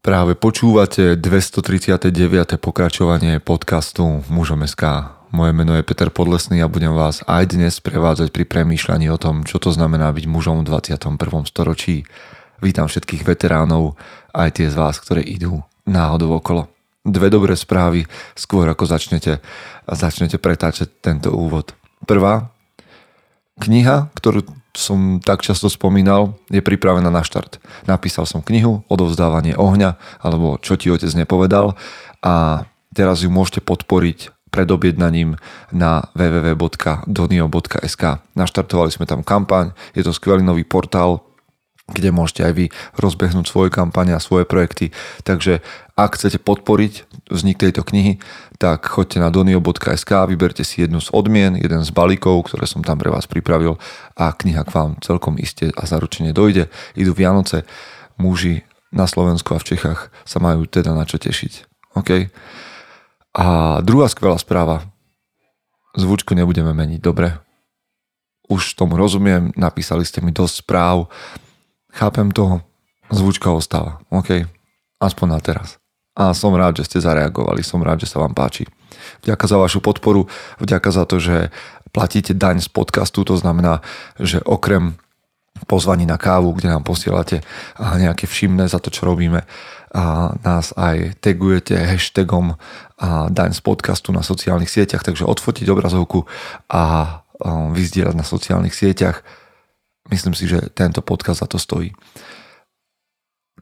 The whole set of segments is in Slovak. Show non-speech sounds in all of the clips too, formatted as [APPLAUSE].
Práve počúvate 239. pokračovanie podcastu Mužom SK. Moje meno je Peter Podlesný a budem vás aj dnes prevádzať pri premýšľaní o tom, čo to znamená byť mužom v 21. storočí. Vítam všetkých veteránov, aj tie z vás, ktoré idú náhodou okolo. Dve dobré správy, skôr ako začnete, začnete pretáčať tento úvod. Prvá, kniha, ktorú som tak často spomínal, je pripravená na štart. Napísal som knihu Odovzdávanie ohňa, alebo Čo ti otec nepovedal a teraz ju môžete podporiť pred objednaním na www.donio.sk. Naštartovali sme tam kampaň, je to skvelý nový portál, kde môžete aj vy rozbehnúť svoje kampane a svoje projekty. Takže ak chcete podporiť vznik tejto knihy, tak choďte na donio.sk, vyberte si jednu z odmien, jeden z balíkov, ktoré som tam pre vás pripravil a kniha k vám celkom iste a zaručene dojde. Idú Vianoce, muži na Slovensku a v Čechách sa majú teda na čo tešiť. OK? A druhá skvelá správa. Zvučku nebudeme meniť, dobre? Už tomu rozumiem, napísali ste mi dosť správ, Chápem to, zvučka ostáva. OK, aspoň na teraz. A som rád, že ste zareagovali, som rád, že sa vám páči. Vďaka za vašu podporu, vďaka za to, že platíte daň z podcastu, to znamená, že okrem pozvaní na kávu, kde nám posielate nejaké všimné za to, čo robíme, a nás aj tagujete hashtagom a daň z podcastu na sociálnych sieťach, takže odfotiť obrazovku a vyzdierať na sociálnych sieťach. Myslím si, že tento podcast za to stojí.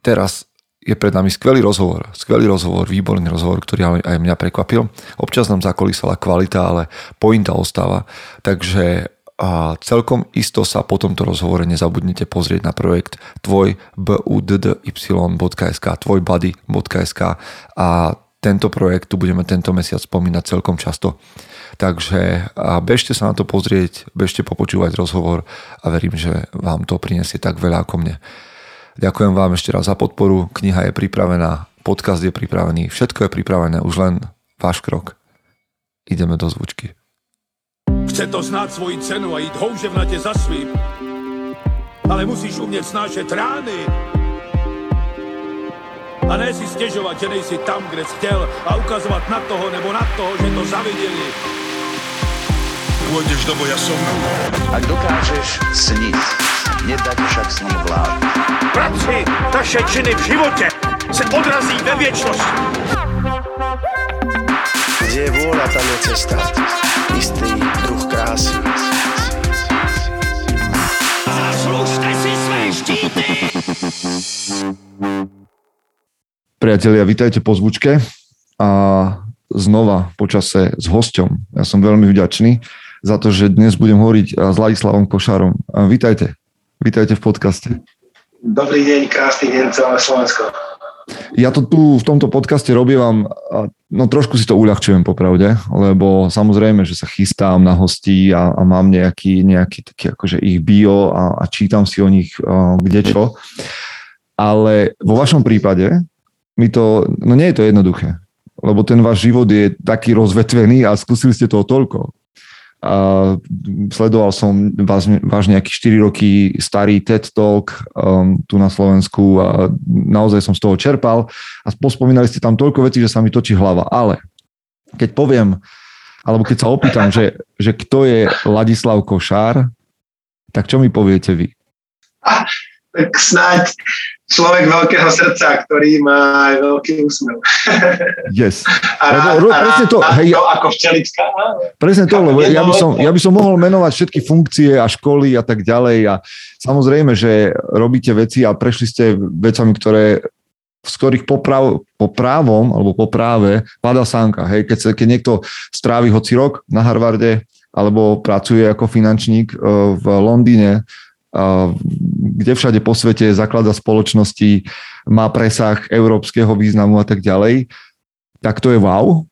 Teraz je pred nami skvelý rozhovor, skvelý rozhovor, výborný rozhovor, ktorý aj mňa prekvapil. Občas nám zakolísala kvalita, ale pointa ostáva. Takže a celkom isto sa po tomto rozhovore nezabudnite pozrieť na projekt tvoj buddy.sk tvojbuddy.sk a tento projekt tu budeme tento mesiac spomínať celkom často. Takže bežte sa na to pozrieť, bežte popočúvať rozhovor a verím, že vám to prinesie tak veľa ako mne. Ďakujem vám ešte raz za podporu, kniha je pripravená, podcast je pripravený, všetko je pripravené, už len váš krok. Ideme do zvučky. Chce to znát svoji cenu a jít houževnatě za svým. Ale musíš umět snášet rány. A ne si stěžovat, že nejsi tam, kde jsi chtěl a ukazovat na toho nebo na toho, že to zaviděli. Pôjdeš do boja som. Ak dokážeš sniť, nedať však sním vlád. Práci, taše činy v živote se odrazí ve věčnosti. Kde je vôľa, tam je cesta. Istý druh krásy. Zaslužte si své štíty! Priatelia, vítajte po zvučke a znova počase s hosťom. Ja som veľmi vďačný za to, že dnes budem hovoriť s Ladislavom Košárom. Vítajte. Vítajte v podcaste. Dobrý deň, krásny deň celé Slovensko. Ja to tu v tomto podcaste robím, no trošku si to uľahčujem popravde, lebo samozrejme, že sa chystám na hostí a, a mám nejaký, nejaký taký akože ich bio a, a čítam si o nich uh, kde čo. Ale vo vašom prípade mi to, no nie je to jednoduché, lebo ten váš život je taký rozvetvený a skúsili ste toho toľko. A sledoval som váš, váš nejaký 4 roky starý TED Talk um, tu na Slovensku a naozaj som z toho čerpal a pospomínali ste tam toľko vecí, že sa mi točí hlava. Ale keď poviem, alebo keď sa opýtam, že, že kto je Ladislav Košár, tak čo mi poviete vy? Ah, tak snáď človek veľkého srdca, ktorý má aj veľký úsmev. [LAUGHS] Yes. A rád, Lebo, a presne to, rád hej, to ako včelička. Presne to, lebo ja by, som, ja by som mohol menovať všetky funkcie a školy a tak ďalej a samozrejme, že robíte veci a prešli ste vecami, ktoré z ktorých po, prav, po právom alebo po práve pada sánka. Hej, keď, sa, keď niekto strávi hoci rok na Harvarde alebo pracuje ako finančník eh, v Londýne, kde všade po svete zaklada spoločnosti, má presah európskeho významu a tak ďalej, tak to je wow.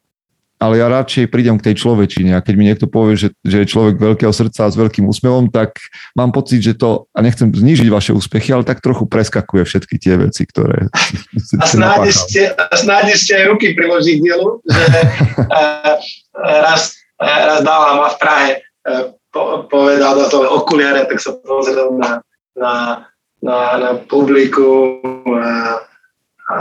Ale ja radšej prídem k tej človečine a keď mi niekto povie, že, že je človek veľkého srdca a s veľkým úsmevom, tak mám pocit, že to, a nechcem znížiť vaše úspechy, ale tak trochu preskakuje všetky tie veci, ktoré... [LAUGHS] A snáď ešte, aj ruky priloží k dielu, že [LAUGHS] raz, raz dávam v Prahe povedal do toho okuliare, tak sa pozrel na, na, na, na publiku a, a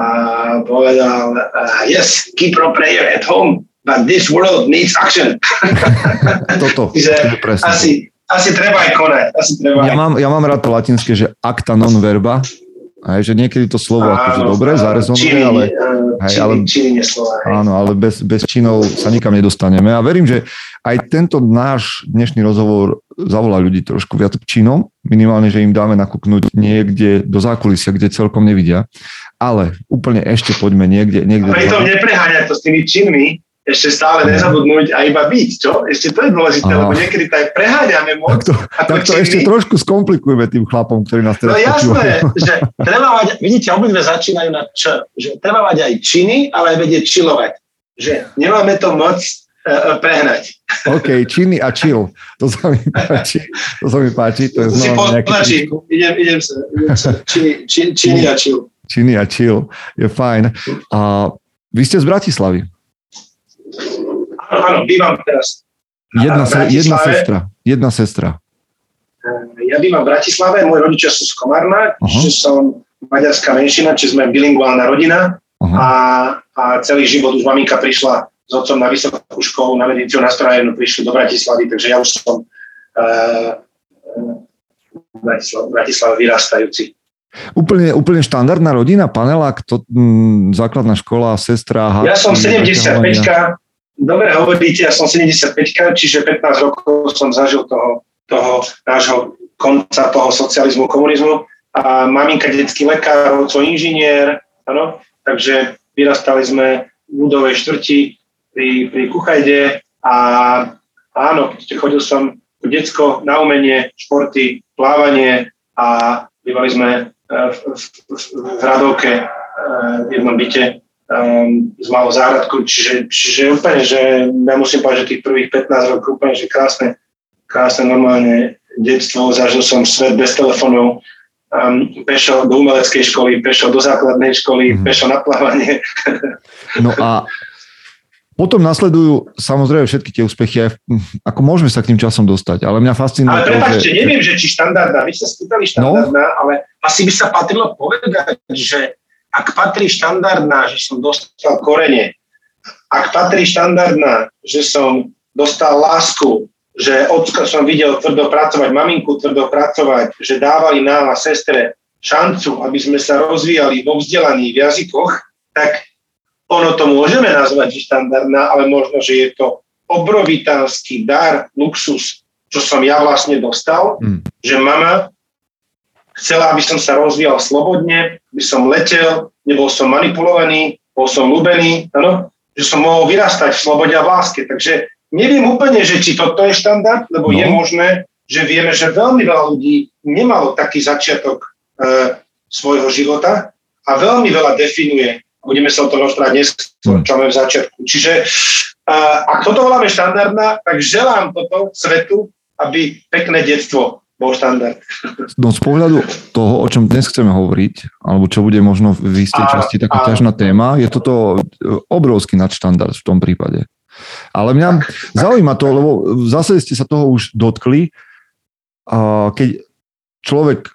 povedal, uh, yes, keep your prayer at home, but this world needs action. [LAUGHS] Toto, [LAUGHS] Čiže presne. asi, asi treba aj konať. Asi treba Ja aj... mám, ja mám rád to latinské, že acta non verba, hej, že niekedy to slovo akože Áno, dobre áno, zarezonuje, činy, ale hej, činy, ale- činy neslova. Áno, ale bez, bez činov sa nikam nedostaneme. A verím, že aj tento náš dnešný rozhovor zavolá ľudí trošku viac k činom, minimálne, že im dáme nakúknúť niekde do zákulisia, kde celkom nevidia. Ale úplne ešte poďme niekde. niekde A pritom nepreháňať to s tými činmi, ešte stále nezabudnúť a iba byť, čo? Ešte to je dôležité, Áno. lebo niekedy to aj preháňame moc. tak to, tak to ešte trošku skomplikujeme tým chlapom, ktorí nás No teraz jasné, počúvajú. že treba mať, vidíte, obidve začínajú na č, že treba mať aj činy, ale aj vedieť čilovať. Že nemáme to moc uh, prehnať. OK, činy a chill. To sa mi páči. To sa mi páči. To je Si poznačím, idem, idem sa, idem sa činy, činy, činy a čil. Činy a chill. Je fajn. A vy ste z Bratislavy. Áno, bývam teraz. Jedna, se, jedna sestra. Jedna sestra. Eh, Ja bývam v Bratislave, moji rodičia sú z Komárna, Aha. čiže som maďarská menšina, čiže sme bilingválna rodina Aha. a, a celý život už maminka prišla s otcom na vysokú školu, na medíciu, na strojenú, prišli do Bratislavy, takže ja už som uh, v Bratislave, Bratislave vyrastajúci. Úplne, úplne štandardná rodina, panelák, to, mm, základná škola, sestra. Ja som hádky, 75 dobre hovoríte, ja som 75 čiže 15 rokov som zažil toho, toho nášho konca toho socializmu, komunizmu. A maminka detský lekár, oco inžinier, áno, takže vyrastali sme v ľudovej štvrti pri, pri Kuchajde a áno, chodil som decko na umenie, športy, plávanie a bývali sme eh, v, v, v, v Radovke eh, v jednom byte um, s malou záhradkou, čiže, čiže úplne, že ja musím povedať, že tých prvých 15 rokov úplne, že krásne, krásne normálne detstvo, zažil som svet bez telefónov, um, pešo do umeleckej školy, pešo do základnej školy, mm-hmm. pešo na plávanie. [LAUGHS] No a potom nasledujú samozrejme všetky tie úspechy, aj ako môžeme sa k tým časom dostať, ale mňa fascinuje Ale prepáčte, že... neviem, že či štandardná, vy ste spýtali štandardná, no? ale asi by sa patrilo povedať, že ak patrí štandardná, že som dostal korene, ak patrí štandardná, že som dostal lásku, že ocka som videl tvrdo pracovať, maminku tvrdo pracovať, že dávali nám a sestre šancu, aby sme sa rozvíjali vo vzdelaní v jazykoch, tak ono to môžeme nazvať že štandardná, ale možno, že je to obrovitánsky dar, luxus, čo som ja vlastne dostal, Mm. že mama chcela, aby som sa rozvíjal slobodne, aby som letel, nebol som manipulovaný, bol som ľúbený, ano, že som mohol vyrastať v slobode a v láske. Takže neviem úplne, že či toto je štandard, lebo No. je možné, že vieme, že veľmi veľa ľudí nemalo taký začiatok e, svojho života a veľmi veľa definuje. Budeme sa o tom rozprávať dnes, čo máme v začiatku. Čiže e, ak toto voláme štandardná, tak želám toto svetu, aby pekné detstvo bol štandard. No z pohľadu toho, o čom dnes chceme hovoriť, alebo čo bude možno v istej časti taká áno. ťažná téma, je toto e, obrovský nadštandard v tom prípade. Ale mňa zaujíma to, lebo zase ste sa toho už dotkli, a keď človek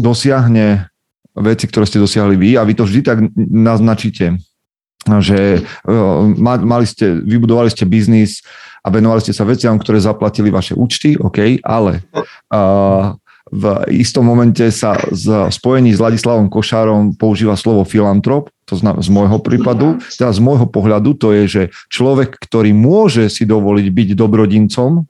dosiahne veci, ktoré ste dosiahli vy a vy to vždy tak naznačíte, že e, ma- mali ste, vybudovali ste biznis a venovali ste sa veciam, ktoré zaplatili vaše účty, OK, ale a, v istom momente sa z spojení s Ladislavom Košárom používa slovo filantrop, to znamená z môjho prípadu, teda z môjho pohľadu to je, že človek, ktorý môže si dovoliť byť dobrodincom,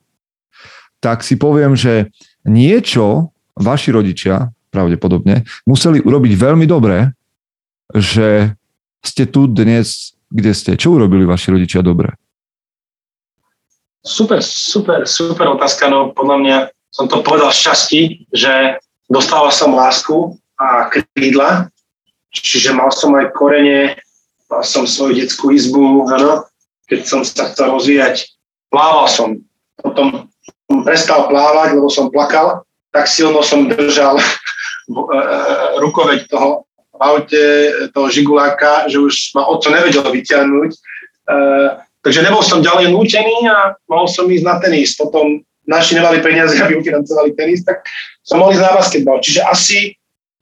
tak si poviem, že niečo vaši rodičia pravdepodobne museli urobiť veľmi dobre, že ste tu dnes, kde ste. Čo urobili vaši rodičia dobre? Super, super, super otázka. No podľa mňa som to povedal z časti, že dostával som lásku a krídla, čiže mal som aj korene, mal som svoju detskú izbu, ano, keď som sa chcel rozvíjať, plával som. Potom som prestal plávať, lebo som plakal, tak silno som držal [LAUGHS] e, rukoveď toho v aute, toho žiguláka, že už ma oco nevedel vyťahnuť. E, Takže nebol som ďalej nútený a mohol som ísť na tenis. Potom naši nemali peniaze, [LAUGHS] aby ufinancovali tenis, tak som mohol ísť na basketbal. Čiže asi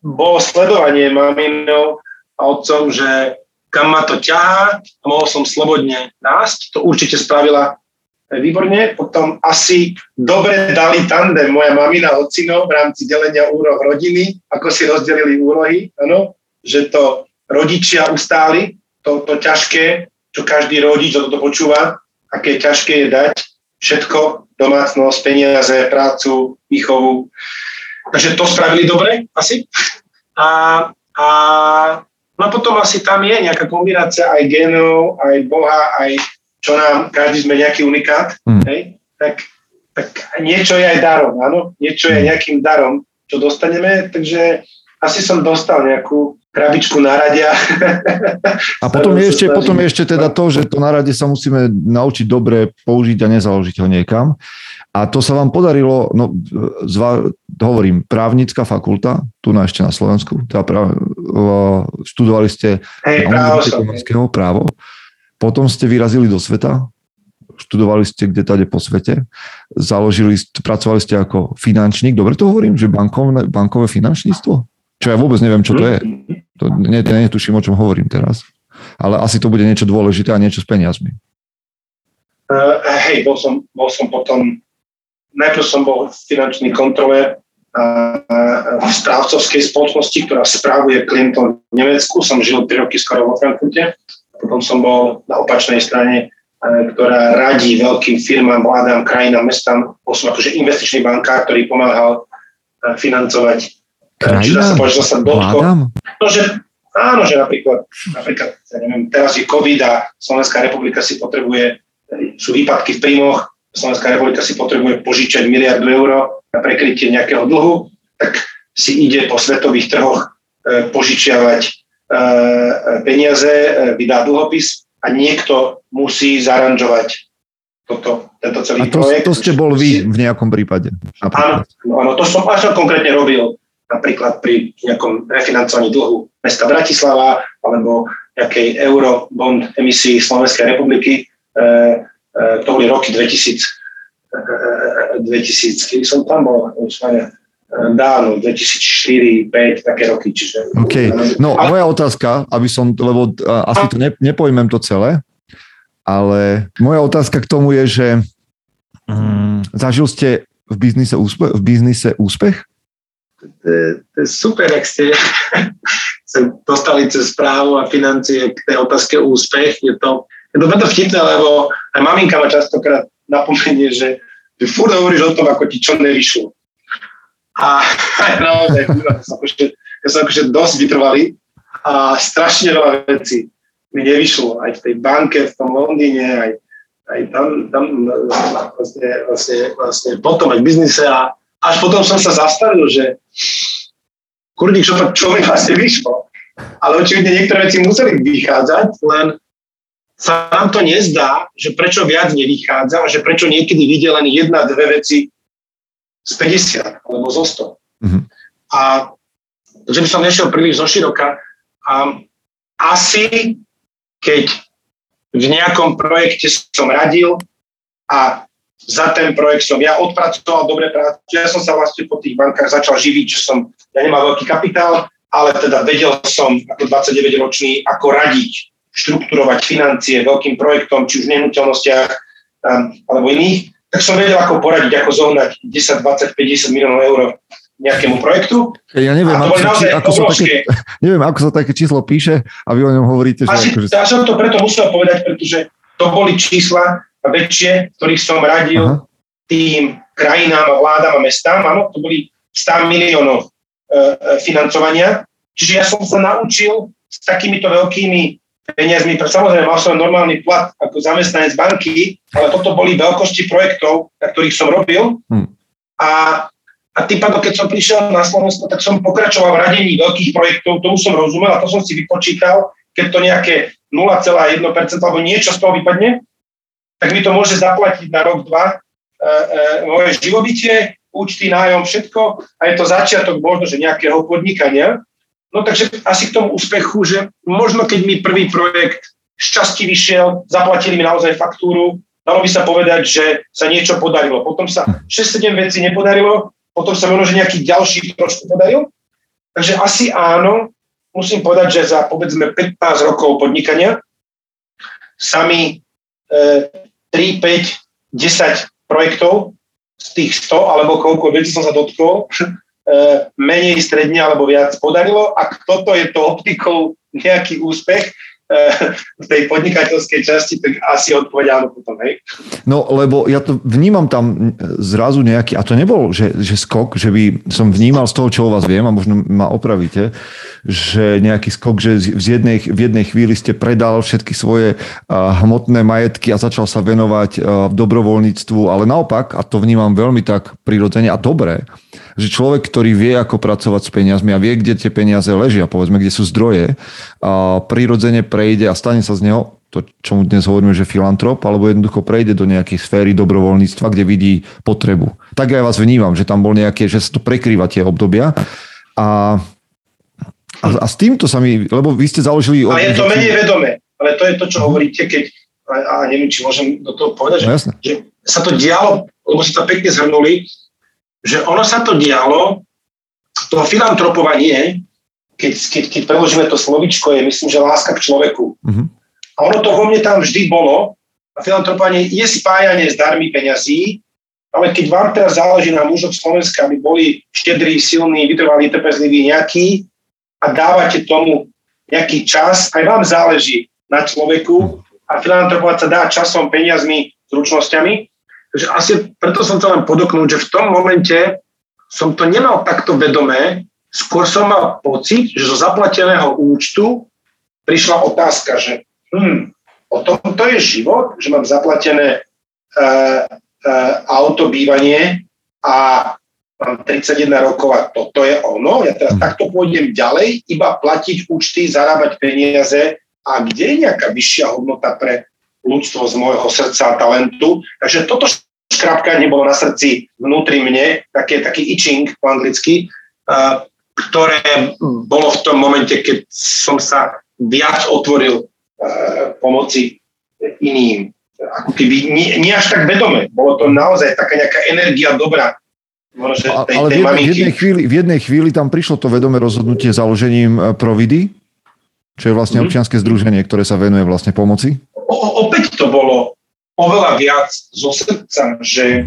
bolo sledovanie maminov a otcom, že kam ma to ťahá a mohol som slobodne násť. To určite spravila výborne. Potom asi dobre dali tandem moja mamina ocino v rámci delenia úroh rodiny, ako si rozdelili úlohy, ano, že to rodičia ustáli, to, to ťažké, čo každý rodič, to počúva, aké ťažké je dať všetko, domácnosť, peniaze, prácu, výchovu. Takže to spravili dobre asi. A, a no potom asi tam je nejaká kombinácia aj genov, aj Boha, aj čo nám, každý sme nejaký unikát, mm. hej, tak, tak niečo je aj darom, áno, niečo je hm. nejakým darom, čo dostaneme, takže asi som dostal nejakú krabičku naradia. A potom je, ešte, potom je ešte teda to, že to narade sa musíme naučiť dobre použiť a nezaložiť ho niekam. A to sa vám podarilo, no, zva, hovorím, právnická fakulta, tu na ešte na Slovensku, teda práv, študovali ste hey, právo, právo, potom ste vyrazili do sveta, študovali ste kde tade po svete, založili, pracovali ste ako finančník, dobre to hovorím, že bankové, bankové finančníctvo? Čo ja vôbec neviem, čo to je. To ne, netuším, o čom hovorím teraz. Ale asi to bude niečo dôležité a niečo s peniazmi. Uh, hej, bol som, bol som potom, najprv som bol v finančnej kontrole uh, v správcovskej spoločnosti, ktorá správuje klientov v Nemecku. Som žil 3 roky skoro vo Frankfurte. Potom som bol na opačnej strane, uh, ktorá radí veľkým firmám, vládám, krajinám, mestám. Bol som akože investičný bankár, ktorý pomáhal financovať Krajina? Či sa povedať, dotkol. No, že, áno, že napríklad, napríklad ja neviem, teraz je COVID a Slovenská republika si potrebuje, sú výpadky v príjmoch, Slovenská republika si potrebuje požičať miliardu eur na prekrytie nejakého dlhu, tak si ide po svetových trhoch e, požičiavať e, peniaze, e, vydá dlhopis a niekto musí zaranžovať toto, tento celý a to, projekt. to ste bol vy v nejakom prípade? Áno, áno, to som až konkrétne robil napríklad pri nejakom refinancovaní dlhu mesta Bratislava alebo nejakej eurobond emisii Slovenskej republiky. E, e, to boli roky 2000, e, 2000 kedy som tam bol, dávno, 2004, 5, také roky. Čiže, OK. No ale, moja otázka, aby som, lebo asi to ne, nepojmem to celé, ale moja otázka k tomu je, že mm, zažil ste v biznise, úspe, v biznise úspech? To je, to je super, ak ste [LAUGHS] sa dostali cez správu a financie k tej otázke úspech. Je to, je to preto vtipné, lebo aj maminka ma častokrát napomenie, že ty furt hovoríš o tom, ako ti čo nevyšlo. A [LAUGHS] aj naozaj, akože, ja som akože dosť vytrvalý a strašne veľa vecí mi nevyšlo. Aj v tej banke, v tom Londýne, aj, aj tam, tam vlastne, vlastne, vlastne potom aj v biznise a až potom som sa zastavil, že kurník, čo, čo mi vlastne vyšlo. Ale očividne niektoré veci museli vychádzať, len sa nám to nezdá, že prečo viac nevychádza a že prečo niekedy vidie len jedna, dve veci z 50 alebo zo 100. Mm-hmm. A že by som nešiel príliš zo široka. A asi, keď v nejakom projekte som radil a za ten projekt som ja odpracoval dobre prácu. Ja som sa vlastne po tých bankách začal živiť, že som, ja nemal veľký kapitál, ale teda vedel som ako 29-ročný, ako radiť, štrukturovať financie veľkým projektom, či už v nehnuteľnostiach um, alebo iných, tak som vedel, ako poradiť, ako zohnať 10, 20, 50 miliónov eur nejakému projektu. Ja neviem, ako či, ako sa také, [LAUGHS] neviem, ako sa také číslo píše a vy o ňom hovoríte. Že Asi, akože... Ja som to preto musel povedať, pretože to boli čísla, väčšie, ktorých som radil Aha. tým krajinám a vládam a mestám. Áno, to boli 100 miliónov e, e, financovania. Čiže ja som sa naučil s takýmito veľkými peniazmi, samozrejme mal som normálny plat ako zamestnanec banky, ale toto boli veľkosti projektov, na ktorých som robil. Hmm. A, a tým pádom, keď som prišiel na Slovensko, tak som pokračoval v radení veľkých projektov, tomu som rozumel a to som si vypočítal, keď to nejaké 0,1% alebo niečo z toho vypadne, tak mi to môže zaplatiť na rok, dva e, e, moje živobytie, účty, nájom, všetko a je to začiatok možno, že nejakého podnikania. No takže asi k tomu úspechu, že možno keď mi prvý projekt šťastí vyšiel, zaplatili mi naozaj faktúru, dalo by sa povedať, že sa niečo podarilo. Potom sa 6-7 vecí nepodarilo, potom sa možno, že nejaký ďalší trošku podaril. Takže asi áno, musím povedať, že za povedzme 15 rokov podnikania sami e, 3, 5, 10 projektov z tých 100 alebo koľko vecí som sa dotkol, [LAUGHS] e, menej stredne alebo viac podarilo. Ak toto je to optikou nejaký úspech, v tej podnikateľskej časti, tak asi odpoveď áno potom, hej. No, lebo ja to vnímam tam zrazu nejaký, a to nebol, že, že skok, že by som vnímal z toho, čo o vás viem, a možno ma opravíte, že nejaký skok, že z jednej, v jednej chvíli ste predal všetky svoje hmotné majetky a začal sa venovať dobrovoľníctvu, ale naopak, a to vnímam veľmi tak prirodzene a dobre, že človek, ktorý vie, ako pracovať s peniazmi a vie, kde tie peniaze ležia, povedzme, kde sú zdroje, a prirodzene prejde a stane sa z neho to, čo mu dnes hovoríme, že filantrop, alebo jednoducho prejde do nejakej sféry dobrovoľníctva, kde vidí potrebu. Tak ja vás vnímam, že tam bol nejaké, že sa to prekrýva tie obdobia. A, a, a s týmto sa mi, lebo vy ste založili... Ale je to menej vedomé. Ale to je to, čo hovoríte, keď, a, a neviem, či môžem do toho povedať, no, že, že sa to dialo, lebo ste to pekne zhrnuli, že ono sa to dialo, to filantropovanie, keď, keď, keď preložíme to slovičko, je myslím, že láska k človeku. Uh-huh. A ono to vo mne tam vždy bolo. A filantropovanie je spájanie s darmi peňazí, ale keď vám teraz záleží na mužoch Slovenska, aby boli štedrí, silní, vytrvalí, trpezliví nejakí a dávate tomu nejaký čas, aj vám záleží na človeku a filantropovať sa dá časom, peniazmi, zručnosťami, Takže asi preto som chcel len podoknúť, že v tom momente som to nemal takto vedomé, skôr som mal pocit, že zo zaplateného účtu prišla otázka, že hm, o tom to je život, že mám zaplatené uh, uh, auto, bývanie a mám 31 rokov a toto je ono, ja teraz takto pôjdem ďalej, iba platiť účty, zarábať peniaze a kde je nejaká vyššia hodnota pre ľudstvo z môjho srdca a talentu. Takže toto škrapkanie bolo na srdci vnútri mne, také, taký itching po anglicky, uh, ktoré bolo v tom momente, keď som sa viac otvoril uh, pomoci iným. Ako keby nie, nie až tak vedome. Bolo to naozaj taká nejaká energia dobrá. Možno, tej, ale tej v, jednej, v, jednej chvíli, v jednej chvíli tam prišlo to vedomé rozhodnutie založením e, Providy, čo je vlastne mm-hmm. občianske združenie, ktoré sa venuje vlastne pomoci o, opäť to bolo oveľa viac zo srdca, že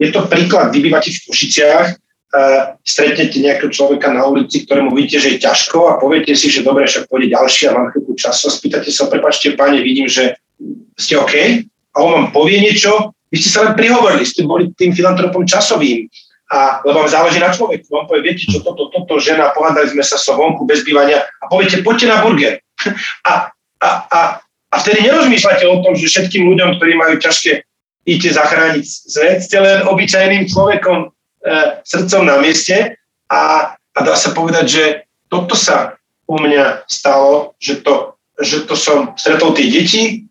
je to príklad, vy bývate v Košiciach, uh, stretnete nejakého človeka na ulici, ktorému vidíte, že je ťažko a poviete si, že dobre, však pôjde ďalší a mám chvíľku času, spýtate sa, prepačte, páne, vidím, že ste OK a on vám povie niečo, vy ste sa len prihovorili, ste boli tým filantropom časovým, a, lebo vám záleží na človeku. On povie, viete čo, toto, toto, žena, pohádali sme sa so vonku bez bývania a poviete, poďte na burger. [LAUGHS] A, a, a a vtedy nerozmýšľate o tom, že všetkým ľuďom, ktorí majú ťažké, idete zachrániť svet, ste len obyčajným človekom, e, srdcom na mieste a, a dá sa povedať, že toto sa u mňa stalo, že to, že to som stretol tie deti,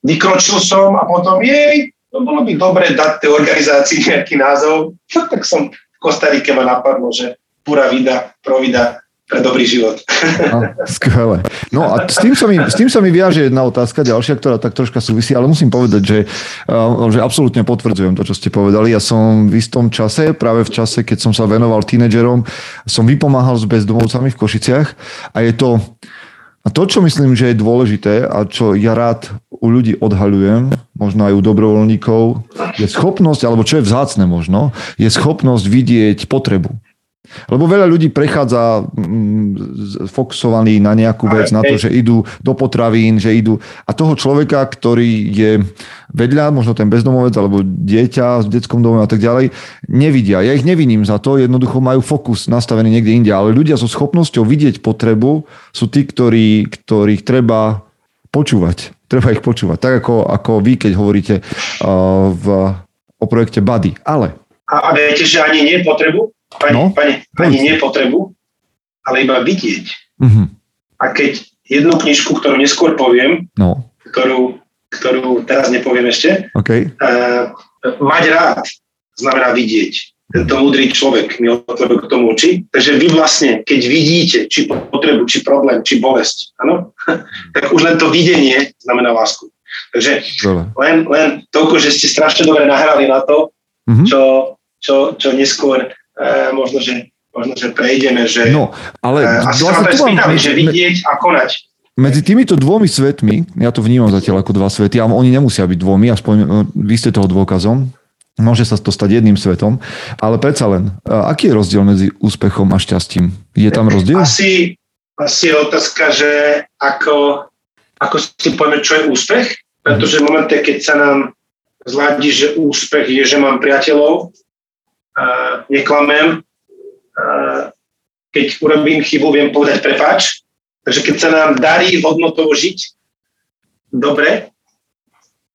vykročil som a potom jej, to bolo by dobre dať tej organizácii nejaký názov. No, [LAUGHS] tak som v Kostarike ma napadlo, že pura vida, provida, pre dobrý život. [LAUGHS] No, skvelé. No a s tým, sa mi, s tým sa mi viaže jedna otázka, ďalšia, ktorá tak troška súvisí, ale musím povedať, že, uh, že absolútne potvrdzujem to, čo ste povedali. Ja som v istom čase, práve v čase, keď som sa venoval tínedžerom, som vypomáhal s bezdomovcami v Košiciach a je to, a to, čo myslím, že je dôležité a čo ja rád u ľudí odhaľujem, možno aj u dobrovoľníkov, je schopnosť, alebo čo je vzácne možno, je schopnosť vidieť potrebu. Lebo veľa ľudí prechádza mm, fokusovaný na nejakú vec, na to, že idú do potravín, že idú... A toho človeka, ktorý je vedľa, možno ten bezdomovec alebo dieťa v detskom domove a tak ďalej, nevidia. Ja ich neviním za to, jednoducho majú fokus nastavený niekde inde, ale ľudia so schopnosťou vidieť potrebu sú tí, ktorí, ktorých treba počúvať. Treba ich počúvať. Tak ako, ako vy, keď hovoríte uh, v, o projekte Buddy. Ale... A, a viete, že ani nie potrebu? Pani, no, pani, ani nie potrebu, ale iba vidieť. Uh-huh. A keď jednu knižku, ktorú neskôr poviem, no. ktorú, ktorú teraz nepoviem ešte, okay. uh, mať rád znamená vidieť. Tento múdry človek mi otvoril k tomu oči. Takže vy vlastne, keď vidíte, či potrebu, či problém, či bolesť, ano, [LAUGHS] tak už len to videnie znamená lásku. Takže len, len toľko, že ste strašne dobre nahrali na to, uh-huh. čo, čo, čo neskôr E, možno, že možno, že prejdeme, že No, ale e, vlastne tu spýtavé, že vidieť a konať. Medzi týmito dvomi svetmi, ja to vnímam zatiaľ ako dva svety, ale oni nemusia byť dvomi, aspoň e, vy ste toho dôkazom, môže sa to stať jedným svetom, ale predsa len, e, aký je rozdiel medzi úspechom a šťastím? Je tam rozdiel? Asi, asi je otázka, že ako, ako si povieme, čo je úspech, pretože v momente, keď sa nám zladí, že úspech je, že mám priateľov, a neklamem, keď urobím chybu, viem povedať prepáč, takže keď sa nám darí hodnotovo žiť dobre,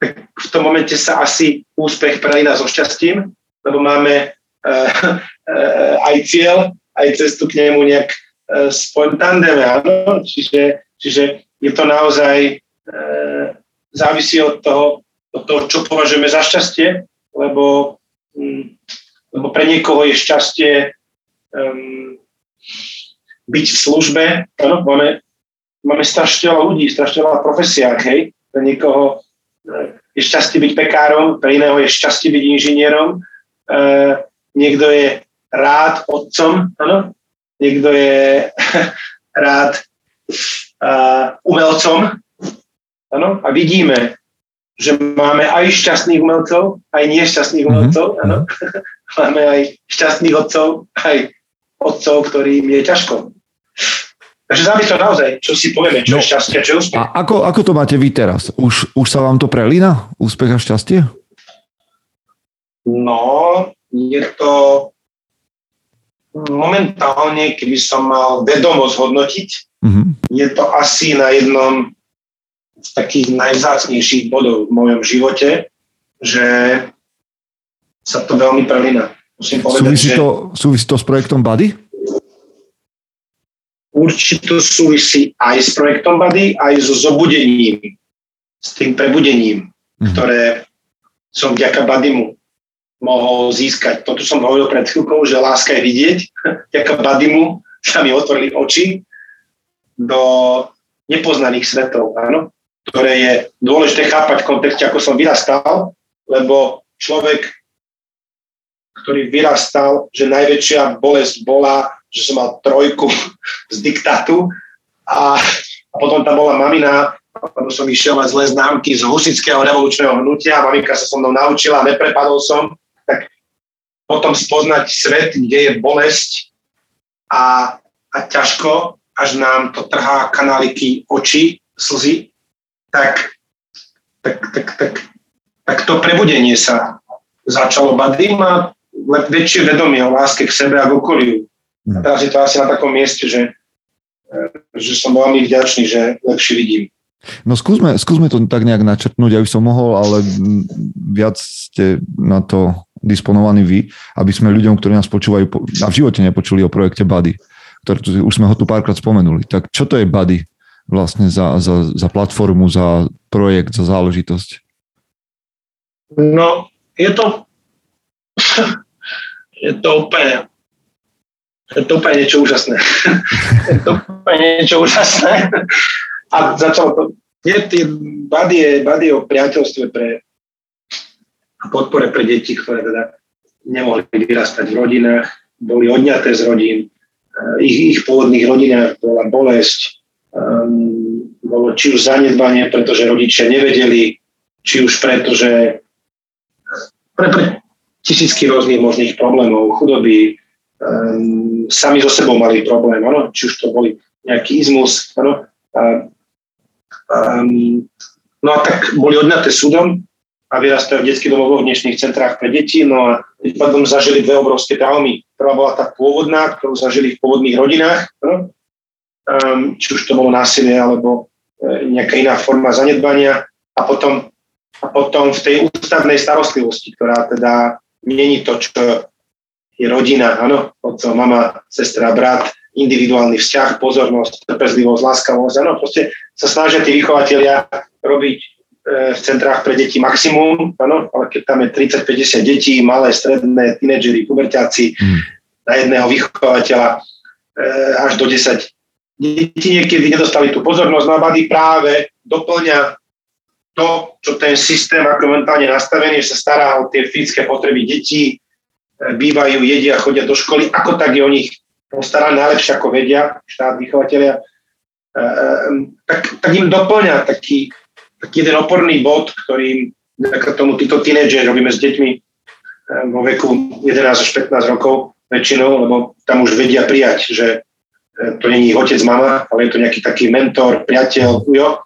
tak v tom momente sa asi úspech prelína so šťastím, lebo máme uh, uh, aj cieľ, aj cestu k nemu nejak uh, spontánne, čiže, čiže je to naozaj, uh, závisí od toho, od toho, čo považujeme za šťastie, lebo, um, lebo pre niekoho je šťastie um, byť v službe, áno, máme, máme strašne veľa ľudí, strašne veľa profesiách, hej, pre niekoho eh, je šťastie byť pekárom, pre iného je šťastie byť inžinierom, e, niekto je rád otcom, áno, niekto je [LAUGHS] rád uh, umelcom, áno, a vidíme, že máme aj šťastných umelcov, aj nešťastných umelcov, áno, [LAUGHS] máme aj šťastných otcov, aj otcov, ktorým je ťažko. Takže závisí naozaj, čo si povieme, čo No. je šťastie, čo je úspech. A ako, ako to máte vy teraz? Už, už sa vám to prelína? Úspech a šťastie? No, je to momentálne, keby som mal vedomosť hodnotiť, Mhm. je to asi na jednom z takých najvzácnejších bodov v mojom živote, že sa to veľmi prelína. Musím povedať, Súvisí že to, súvisí to s projektom Buddy? určite súvisí aj s projektom Buddy, aj so zobudením, s tým prebudením, Mhm. ktoré som vďaka Badimu mohol získať. To som hovoril pred chvíľkou, že láska je vidieť. [LAUGHS] Vďaka Badimu sa mi otvorili oči do nepoznaných svetov, áno, ktoré je dôležité chápať v kontexte, ako som vyrastal, lebo človek, ktorý vyrastal, že najväčšia bolesť bola, že som mal trojku z diktátu a, a potom tam bola mamina, lebo som išiel mať zlé známky z husického revolučného hnutia, maminka sa so mnou naučila, neprepadol som, tak potom spoznať svet, kde je bolesť a, a ťažko, až nám to trhá kanáliky oči, slzy, tak, tak, tak, tak, tak to prebudenie sa začalo. Má le- väčšie vedomie o láske k sebe a k okoliu. A teraz je to asi na takom mieste, že, e, že som veľmi vďačný, že lepšie vidím. No skúsme, skúsme to tak nejak načrtnúť, aby som mohol, ale viac ste na to disponovaní vy, aby sme ľuďom, ktorí nás počúvajú po- a v živote nepočuli o projekte Buddy, ktorý už sme ho tu párkrát spomenuli. Tak čo to je Buddy vlastne za, za, za platformu, za projekt, za záležitosť? No, je to je to úplne je to úplne niečo úžasné. [LAUGHS] je to úplne niečo úžasné. A začalo to, je, je, Buddy, je, o priateľstve pre a podpore pre deti, ktoré teda nemohli vyrastať v rodinách, boli odňaté z rodín, Eh, ich, ich pôvodných rodinách bola bolesť, um, bolo či už zanedbanie, pretože rodičia nevedeli, či už preto, že pre, pre tisícky rôznych možných problémov, chudoby, um, sami so sebou mali problém, ano? či už to boli nejaký izmus, ano? A, um, no a tak boli odňaté súdom a vyrastajú v detských domovoch v dnešných centrách pre deti, no a tým zažili dve obrovské traumy. Prvá bola tá pôvodná, ktorú zažili v pôvodných rodinách, um, či už to bolo násilie alebo e, nejaká iná forma zanedbania a potom, a potom v tej ústavnej starostlivosti, ktorá teda není to, čo je rodina, áno, otco, mama, sestra, brat, individuálny vzťah, pozornosť, trpezlivosť, láskavosť, áno, proste sa snažia tí vychovatelia robiť e, v centrách pre deti maximum, áno, ale keď tam je 30-50 detí, malé, stredné, tínedžeri, puberťáci, Mm. na jedného vychovateľa e, až do 10 deti niekedy nedostali tú pozornosť, no a Buddy práve doplňa to, čo ten systém ako momentálne nastavený, že sa stará o tie fyzické potreby detí, e, bývajú, jedia, chodia do školy, ako tak je o nich postarali najlepšie, ako vedia, štát, vychovateľia, e, tak, tak im doplňa taký, taký jeden oporný bod, ktorým vďaka tomu títo tínedžeri robíme s deťmi vo veku 11 až 15 rokov väčšinou, lebo tam už vedia prijať, že to není otec, mama, ale je to nejaký taký mentor, priateľ, ujo.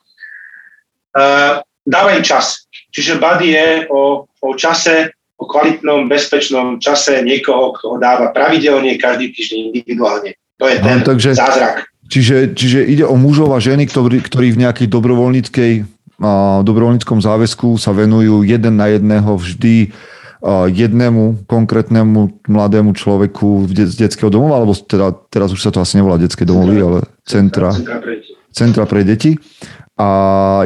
Dáva im čas. Čiže body je o, o čase, o kvalitnom, bezpečnom čase niekoho, kto ho dáva pravidelne, každý týždeň individuálne. To je ten no, takže, zázrak. Čiže, čiže ide o mužov a ženy, ktorí, ktorí v nejakej dobrovoľníckej dobrovoľníckom záväzku sa venujú jeden na jedného vždy jednému konkrétnemu mladému človeku z detského domova, alebo teda, teraz už sa to asi nevolá detské domovy, ale centra, centra pre deti. A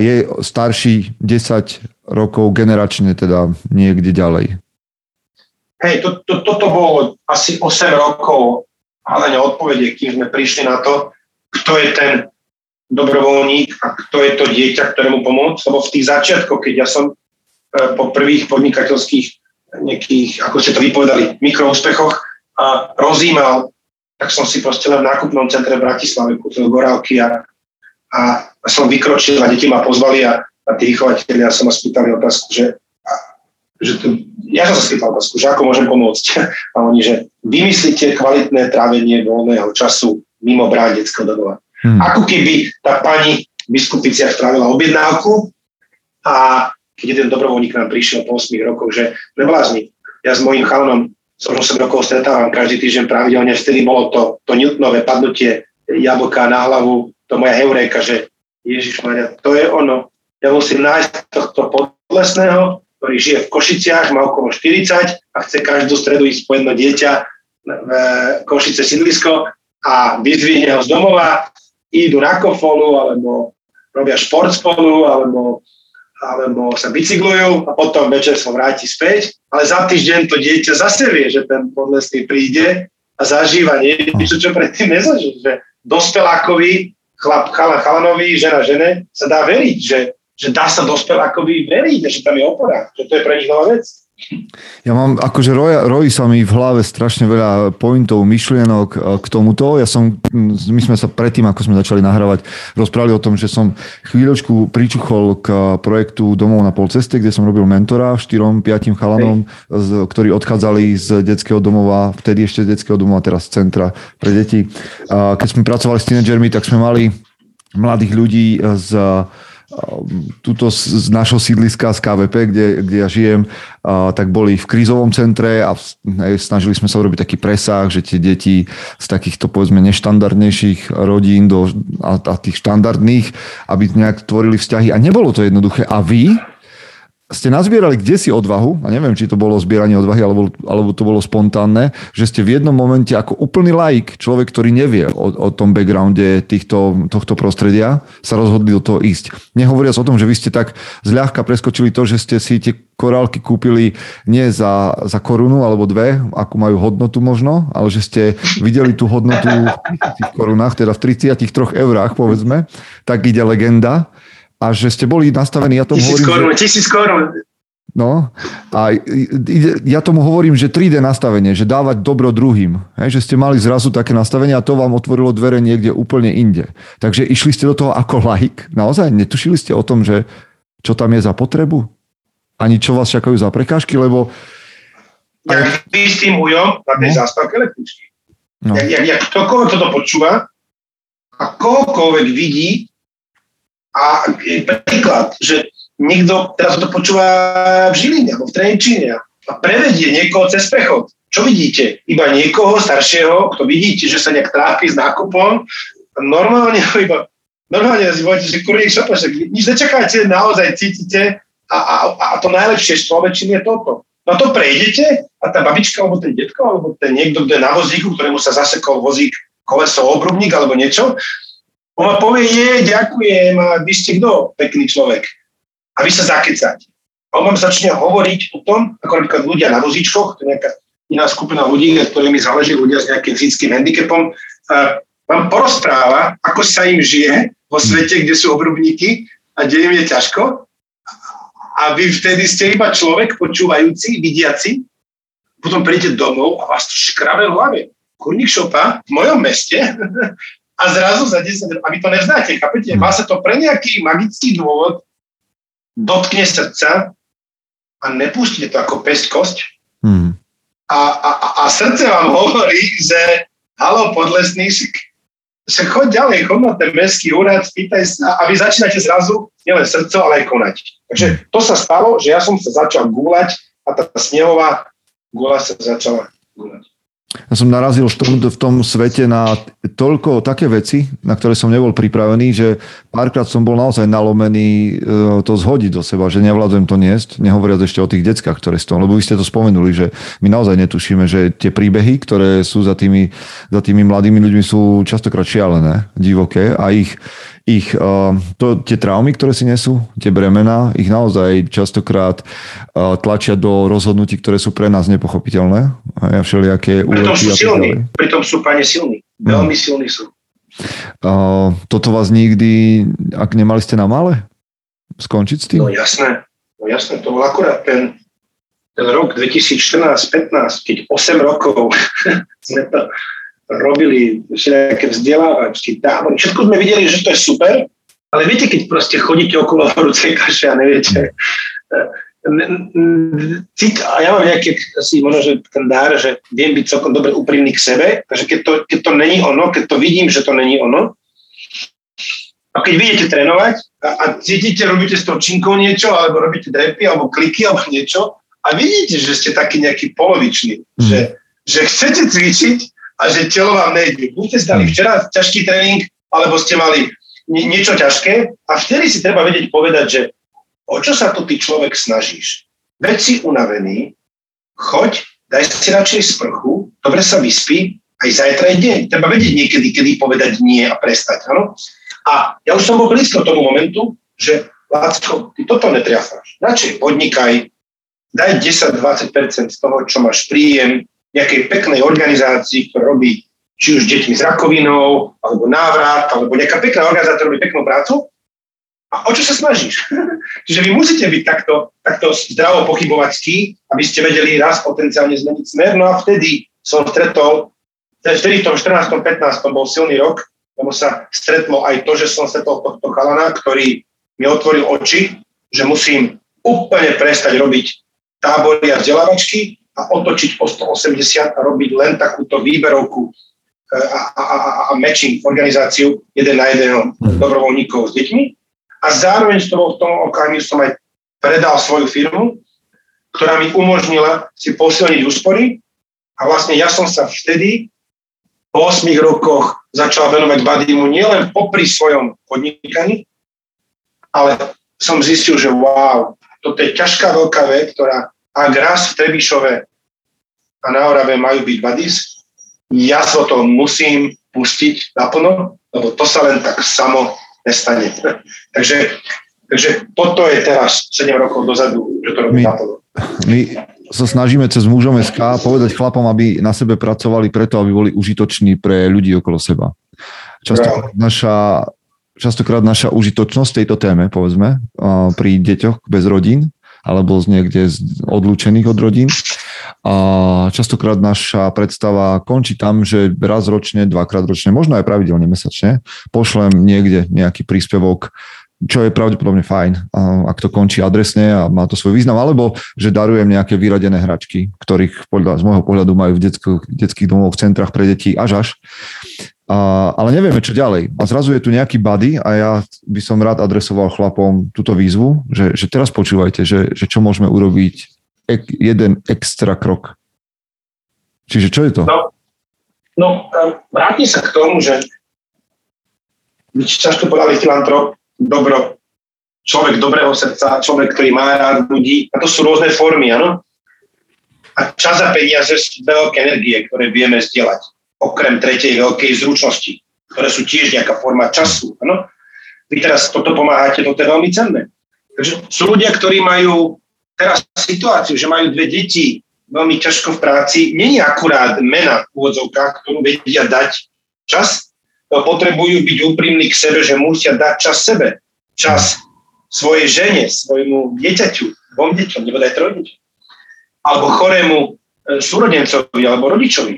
je starší 10 rokov generačne teda niekde ďalej. Hej, to, to, toto bolo asi 8 rokov ale odpovede, kým sme prišli na to, kto je ten dobrovoľník a kto je to dieťa, ktorému pomôcť. Lebo v tých začiatkoch, keď ja som e, po prvých podnikateľských nejakých, ako ste to vypovedali, mikroúspechoch a rozímal, tak som si proste len v nákupnom centre v Bratislave kúpil gorálky a, a som vykročil a deti ma pozvali a, a tí vychovateľia sa ma spýtali otázku, že, a, že to, ja som sa spýtal otázku, že ako môžem pomôcť. [LAUGHS] A oni, že vymyslíte kvalitné trávenie voľného času mimo brát detského domova. Hmm. Ako keby tá pani v biskupiciach strávila objednávku a keď jeden dobrovoľník nám prišiel po 8 rokoch, že neblázni, ja s mojím chalanom som 8 rokov stretávam každý týždeň pravidelne, vtedy bolo to, to Newtonové padnutie jablka na hlavu, to moja heuréka, že Ježiš Maria, to je ono. Ja musím nájsť tohto podlesného, ktorý žije v Košiciach, má okolo 40 a chce každú stredu ísť po jedno dieťa v Košice sídlisko a vyzvihne ho z domova, idú na kofolu, alebo robia šport spolu, alebo alebo sa bicyklujú a potom večer sa vráti späť, ale za týždeň to dieťa zase vie, že ten podlesný príde a zažíva niečo, čo predtým nezažil, že dospelákovi, chlap chala chalanovi, žena žene sa dá veriť, že, že dá sa dospelákovi veriť, že tam je opora, že to je pre nich nová vec. Ja mám, akože roja, rojí sa mi v hlave strašne veľa pointov, myšlienok e, k tomuto. Ja som, my sme sa predtým, ako sme začali nahrávať, rozprávali o tom, že som chvíľočku pričuchol k projektu Domov na polceste, kde som robil mentora štyrom, piatim chalanom, z, ktorí odchádzali z detského domova, vtedy ešte z detského domova, teraz z centra pre deti. Keď sme pracovali s tínedžermi, tak sme mali mladých ľudí z tuto z našho sídliska z KVP, kde, kde ja žijem, tak boli v krízovom centre a snažili sme sa urobiť taký presah, že tie deti z takýchto povedzme neštandardnejších rodín do, a, a tých štandardných, aby nejak tvorili vzťahy a nebolo to jednoduché. A vy, ste nazbierali kde si odvahu, a neviem, či to bolo zbieranie odvahy, alebo, alebo to bolo spontánne, že ste v jednom momente ako úplný laik, človek, ktorý nevie o, o tom backgrounde týchto, tohto prostredia, sa rozhodli do toho ísť. Nehovoriac o tom, že vy ste tak zľahka preskočili to, že ste si tie korálky kúpili nie za, za korunu alebo dve, akú majú hodnotu možno, ale že ste videli tú hodnotu v tých korunách, teda v 33 eurách povedzme, tak ide legenda, a že ste boli nastavení, ja tomu tisíc hovorím... Korun, že... Tisíc korun, No a ja tomu hovorím, že 3D nastavenie, že dávať dobro druhým. Hej, že ste mali zrazu také nastavenie a to vám otvorilo dvere niekde úplne inde. Takže išli ste do toho ako laik. Naozaj netušili ste o tom, že čo tam je za potrebu? Ani čo vás čakajú za prekážky, lebo... Ja vy s tým ujom na tej no. zástavke električky. No. Jak, jak, jak ktokoľvek toto počúva a kohokoľvek vidí, a príklad, že niekto teraz to počúva v Žiline alebo v Trenčine a prevedie niekoho cez prechod. Čo vidíte? Iba niekoho staršieho, kto vidíte, že sa nejak trápi s nákupom, normálne iba normálne si poviete, že kurník šopa, že nič nečakáte, naozaj cítite a, a, a to najlepšie z človečiny je toto. No to prejdete a tá babička, alebo ten detko, alebo ten niekto, kto je na vozíku, ktorému sa zasekol vozík, koleso, obrubník alebo niečo, on ma povie, nie, ďakujem, a vy ste kto, pekný človek. A vy sa zakecáte. A on vám začne hovoriť o tom, ako napríklad ľudia na vozíčkoch, to je nejaká iná skupina ľudí, ktorými záleží ľudia s nejakým fyzickým handicapom, a vám porozpráva, ako sa im žije vo svete, kde sú obrubníky a kde im je ťažko. A vy vtedy ste iba človek počúvajúci, vidiaci, potom prídete domov a vás to škrabe v hlave. kurník šopa v mojom meste a zrazu za 10 a vy to neznáte, chápete? Má sa to pre nejaký magický dôvod, dotkne srdca a nepustí to ako pesť kosť. Hmm. A, a, a srdce vám hovorí, že halo, podlesný, že choď ďalej, choď na ten mestský úrad, spýtaj sa a vy začínate zrazu nielen srdco, ale aj konať. Takže to sa stalo, že ja som sa začal gúľať a tá snehová gula sa začala gúľať. Ja som narazil v tom, svete na toľko také veci, na ktoré som nebol pripravený, že párkrát som bol naozaj nalomený e, to zhodiť do seba, že nevládzujem to niesť, nehovoriac ešte o tých deckách, ktoré sú lebo vy ste to spomenuli, že my naozaj netušíme, že tie príbehy, ktoré sú za tými, za tými mladými ľuďmi sú častokrát šialené, divoké a ich, ich uh, to, tie traumy, ktoré si nesú, tie bremená, ich naozaj častokrát uh, tlačia do rozhodnutí, ktoré sú pre nás nepochopiteľné. A ja všelijaké Pritom sú silní, pritom sú pane silní. No. Veľmi silní sú. Uh, toto vás nikdy, ak nemali ste na male, skončiť s tým? No jasné, no jasné, to bol akurát ten, ten rok 2014-15, keď 8 rokov [LAUGHS] sme to robili všetké vzdelávačky, tábory. Všetko sme videli, že to je super, ale viete, keď proste chodíte okolo horúcej kaše a neviete, cít, a ja mám nejaký asi možno, že ten dár, že viem byť celkom dobre úprimný k sebe, takže keď to, keď to není ono, keď to vidím, že to není ono, a keď vidíte trénovať a, a cítite, robíte s tou činkou niečo, alebo robíte drepy, alebo kliky, alebo niečo, a vidíte, že ste taký nejaký polovičný, mm. že, že chcete cvičiť, a že telo vám nejde. Buď ste dali včera ťažký tréning, alebo ste mali niečo ťažké a vtedy si treba vedieť povedať, že o čo sa tu ty človek snažíš. Veď si unavený, choď, daj si radšej sprchu, dobre sa vyspí, aj zajtra je deň. Treba vedieť niekedy, kedy povedať nie a prestať. Ano? A ja už som bol blízko tomu momentu, že Lácko, ty toto netriafáš. Radšej podnikaj, daj 10-20% z toho, čo máš príjem, nejakej peknej organizácii, ktorá robí či už deťmi s rakovinou, alebo návrat, alebo nejaká pekná organizácia robí peknú prácu. A o čo sa snažíš? [LAUGHS] Čiže vy musíte byť takto, takto zdravo pochybovacký, aby ste vedeli raz potenciálne zmeniť smer. No a vtedy som stretol, vtedy v tom 14. 15. bol silný rok, lebo sa stretlo aj to, že som stretol tohto chalana, ktorý mi otvoril oči, že musím úplne prestať robiť tábory a vzdelávačky a otočiť o 180 a robiť len takúto výberovku e, a, a, a, a matching organizáciu jeden na jedného mhm. dobrovoľníkov s deťmi. A zároveň z toho, v tom okamihu som aj predal svoju firmu, ktorá mi umožnila si posilniť úspory a vlastne ja som sa vtedy po 8 rokoch začal venovať badimu nielen popri svojom podnikaní, ale som zistil, že wow, toto je ťažká veľká vec, ktorá ak raz v Trebišove a na Orave majú byť badis, ja sa to musím pustiť naplno, lebo to sa len tak samo nestane. [LAUGHS] takže, takže toto je teraz 7 rokov dozadu, že to robí naplno. My sa snažíme cez mužom SK povedať chlapom, aby na sebe pracovali preto, aby boli užitoční pre ľudí okolo seba. Častokrát naša, častokrát naša užitočnosť tejto téme, povedzme, pri deťoch bez rodín, alebo z niekde z odlúčených od rodín. A častokrát naša predstava končí tam, že raz ročne, dvakrát ročne, možno aj pravidelne mesačne, pošlem niekde nejaký príspevok čo je pravdepodobne fajn, ak to končí adresne a má to svoj význam, alebo že darujem nejaké vyradené hračky, ktorých podľa, z môjho pohľadu majú v detských, detských domovoch, v centrách pre deti až až. A, ale nevieme, čo ďalej. A zrazu je tu nejaký buddy a ja by som rád adresoval chlapom túto výzvu, že, že teraz počúvajte, že, že čo môžeme urobiť ek, jeden extra krok. Čiže čo je to? No, no vrátim sa k tomu, že často povedali filantrop, dobro, človek dobrého srdca, človek, ktorý má rád ľudí, a to sú rôzne formy, áno? A čas a peniaze sú veľké energie, ktoré vieme zdieľať okrem tretej veľkej zručnosti, ktoré sú tiež nejaká forma času. Ano? Vy teraz toto pomáhate, toto je veľmi cenné. Takže sú ľudia, ktorí majú teraz situáciu, že majú dve deti veľmi ťažko v práci, není akurát mena v úvodzovkách, ktorú vedia dať čas, potrebujú byť úprimní k sebe, že musia dať čas sebe, čas svojej žene, svojmu dieťaťu, dvom deťom, nebodaj trojdeťom, alebo chorému e, súrodencovi alebo rodičovi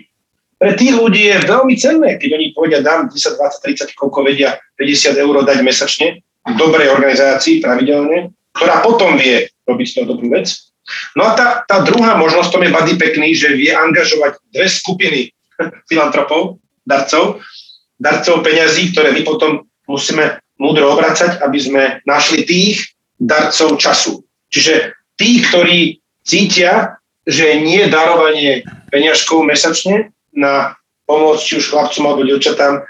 pre tých ľudí je veľmi cenné, keď oni povedia, dám 10, 20, 30, koľko vedia 50 eur dať mesačne v dobrej organizácii pravidelne, ktorá potom vie robiť toho dobrú vec. No a tá, tá druhá možnosť, to je Buddy pekný, že vie angažovať dve skupiny [LAUGHS] filantropov, darcov, darcov peňazí, ktoré my potom musíme múdro obracať, aby sme našli tých darcov času. Čiže tí, ktorí cítia, že nie darovanie peňažkov mesačne na pomoc či už chlapcom alebo dievčatám,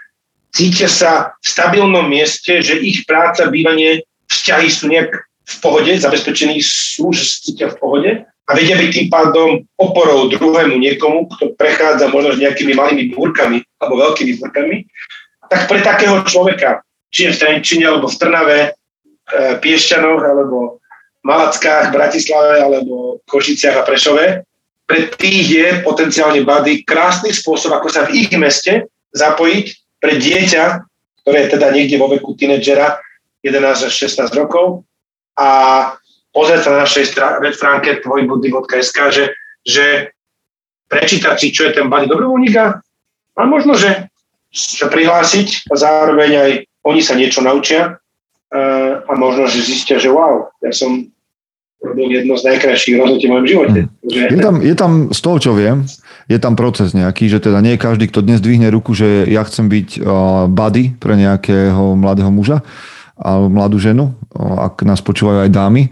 cítia sa v stabilnom mieste, že ich práca, bývanie, vzťahy sú nejak v pohode, zabezpečení sú, že sa cítia v pohode a vedia byť tým pádom oporou druhému niekomu, kto prechádza možno s nejakými malými búrkami alebo veľkými búrkami, tak pre takého človeka, či je v Trenčine alebo v Trnave, e, Piešťanoch alebo Malackách, Bratislave alebo Košiciach a Prešove, pre tých je potenciálne bady krásny spôsob, ako sa v ich meste zapojiť pre dieťa, ktoré je teda niekde vo veku tínedžera, 11 až 16 rokov. A pozrieť sa na našej stránke tvojbuddy.sk, že, že prečítať si, čo je ten body dobrovoľníka a možno, že sa prihlásiť a zároveň aj oni sa niečo naučia uh, a možno, že zistia, že wow, ja som robil jedno z najkrajších rozhodnutí v mojom živote. Že... Je, tam, je tam, z toho čo viem, je tam proces nejaký, že teda nie každý, kto dnes dvihne ruku, že ja chcem byť uh, buddy pre nejakého mladého muža alebo mladú ženu, uh, ak nás počúvajú aj dámy,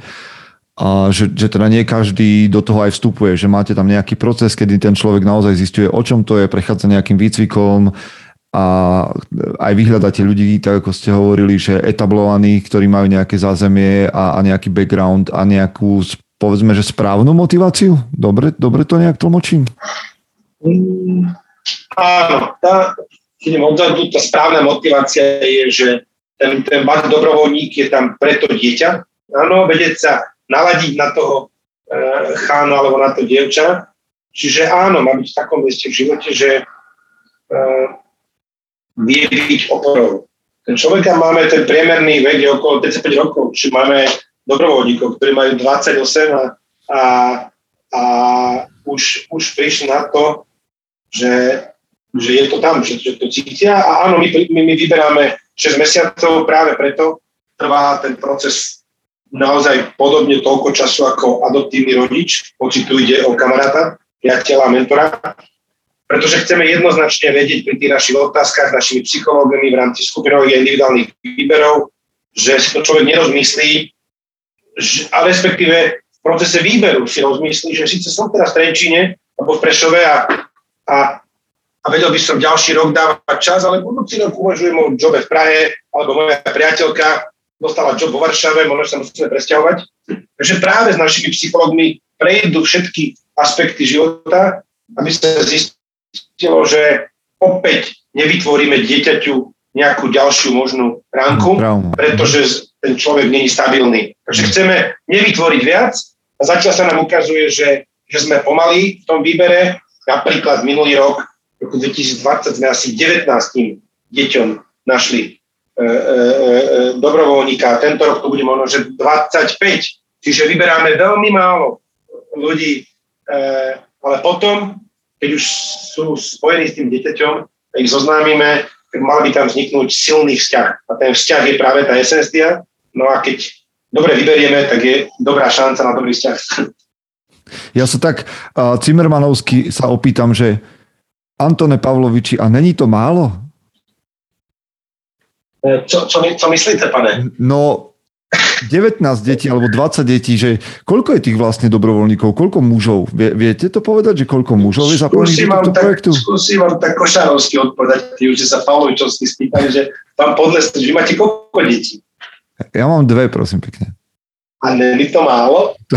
a že, že teda nie každý do toho aj vstupuje, že máte tam nejaký proces, kedy ten človek naozaj zistuje, o čom to je, prechádza nejakým výcvikom, a aj vyhľadáte ľudí, tak ako ste hovorili, že etablovaní, ktorí majú nejaké zázemie a, a nejaký background a nejakú, povedzme, že správnu motiváciu? Dobre, dobre to nejak tlmočím? Mm, áno, tá, idem odzadu, tá správna motivácia je, že ten, ten dobrovoľník je tam preto dieťa, áno, vedieť sa naladiť na toho e, chánu alebo na to dievča. Čiže áno, má byť v takom mieste v živote, že e, vie byť oporou. Ten človek, máme ten priemerný vek je okolo 35 rokov, či máme dobrovoľníkov, ktorí majú 28 a, a, a už, už prišli na to, že, že je to tam, že, že to cítia. A áno, my, my, my vyberáme 6 mesiacov práve preto, trvá ten proces naozaj podobne toľko času ako adoptívny rodič, hoci tu ide o kamaráta, priateľa, mentora pretože chceme jednoznačne vedieť pri tých našich otázkach, našimi psychológami v rámci skupinových individuálnych výberov, že si to človek nerozmyslí, a respektíve v procese výberu si rozmyslí, že síce som teraz v Trenčine alebo v Prešove a, a, a vedel by som ďalší rok dávať čas, ale budúci rok uvažujem o jobe v Prahe, alebo moja priateľka dostala job vo Varšave, možno sa musíme presťahovať. Takže práve s našimi psychológmi prejdú všetky aspekty života, aby sa zistili, zistilo, že opäť nevytvoríme dieťaťu nejakú ďalšiu možnú ránku, pretože ten človek není stabilný. Takže chceme nevytvoriť viac a zatiaľ sa nám ukazuje, že, že sme pomalí v tom výbere. Napríklad minulý rok, v roku 2020 sme asi 19 deťom našli e, e, e, dobrovoľníka. Tento rok to bude možno, že 25. Čiže vyberáme veľmi málo ľudí, e, ale potom keď už sú spojení s tým dieťaťom a ich zoznámime, tak mal by tam vzniknúť silný vzťah. A ten vzťah je práve tá esencia. No a keď dobre vyberieme, tak je dobrá šanca na dobrý vzťah. [LAUGHS] Ja sa tak uh, Cimermanovsky sa opýtam, že Antone Pavloviči, a není to málo? E, čo, čo, čo myslíte, pane? No, 19 detí alebo 20 detí, že koľko je tých vlastne dobrovoľníkov, koľko mužov? Vie, viete to povedať, že koľko mužov je zapojených do tohto projektu? Skúsim vám tak košárovsky odpovedať, už sa Pavlovičovsky spýtali, že pán Podlesný, že máte koľko detí? Ja mám dve, prosím pekne. A není to málo? [LAUGHS]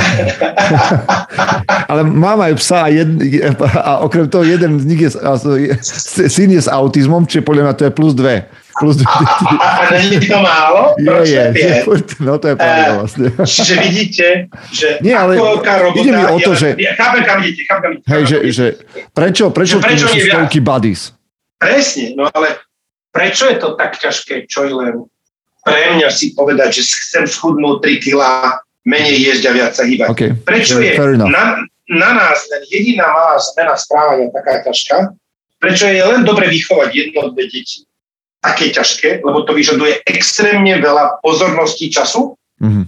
Ale mám aj psa a, jed, a okrem toho jeden z nich je, syn je s autizmom, čiže podľa mňa to je plus dve. Plus a, a, a není to málo? Je, je, je. No to je pravda uh, vlastne. Čiže vidíte, že [LAUGHS] Nie, ale robota... Ide mi o to, že... Ja, chápem, kam idete, chápem, kam idete. Hej, že, že prečo, prečo, že prečo sú stovky buddies? Presne, no ale prečo je to tak ťažké, čo je len pre mňa si povedať, že chcem schudnúť 3 kg, menej jesť a viac sa hýbať. Okay. Prečo je na, na nás len jediná malá zmena správania taká ťažká? prečo je len dobre vychovať jedno, dve deti. Také ťažké, lebo to vyžaduje extrémne veľa pozornosti času Mm-hmm.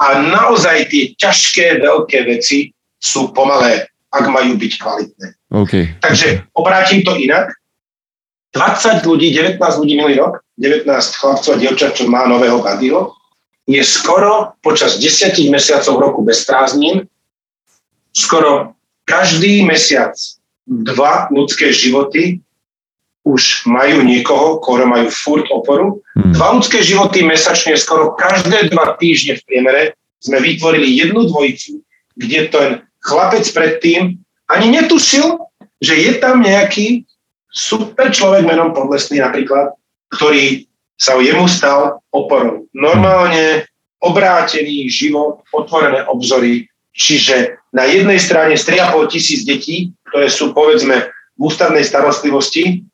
a naozaj tie ťažké, veľké veci sú pomalé, ak majú byť kvalitné. OK. Takže obrátim to inak. 20 ľudí, 19 ľudí minulý rok, 19 chlapcov a dievčat, čo má nového Badyho, je skoro počas 10 mesiacov roku bez prázdnin, skoro každý mesiac dva ľudské životy už majú niekoho, koho majú furt oporu. Hmm. Dva ľudské životy mesačne, skoro každé dva týždne v priemere sme vytvorili jednu dvojicu, kde ten chlapec predtým ani netušil, že je tam nejaký super človek menom Podlesný napríklad, ktorý sa jemu stal oporou. Normálne obrátený život, otvorené obzory, čiže na jednej strane z 3,5 tisíc detí, ktoré sú povedzme v ústavnej starostlivosti,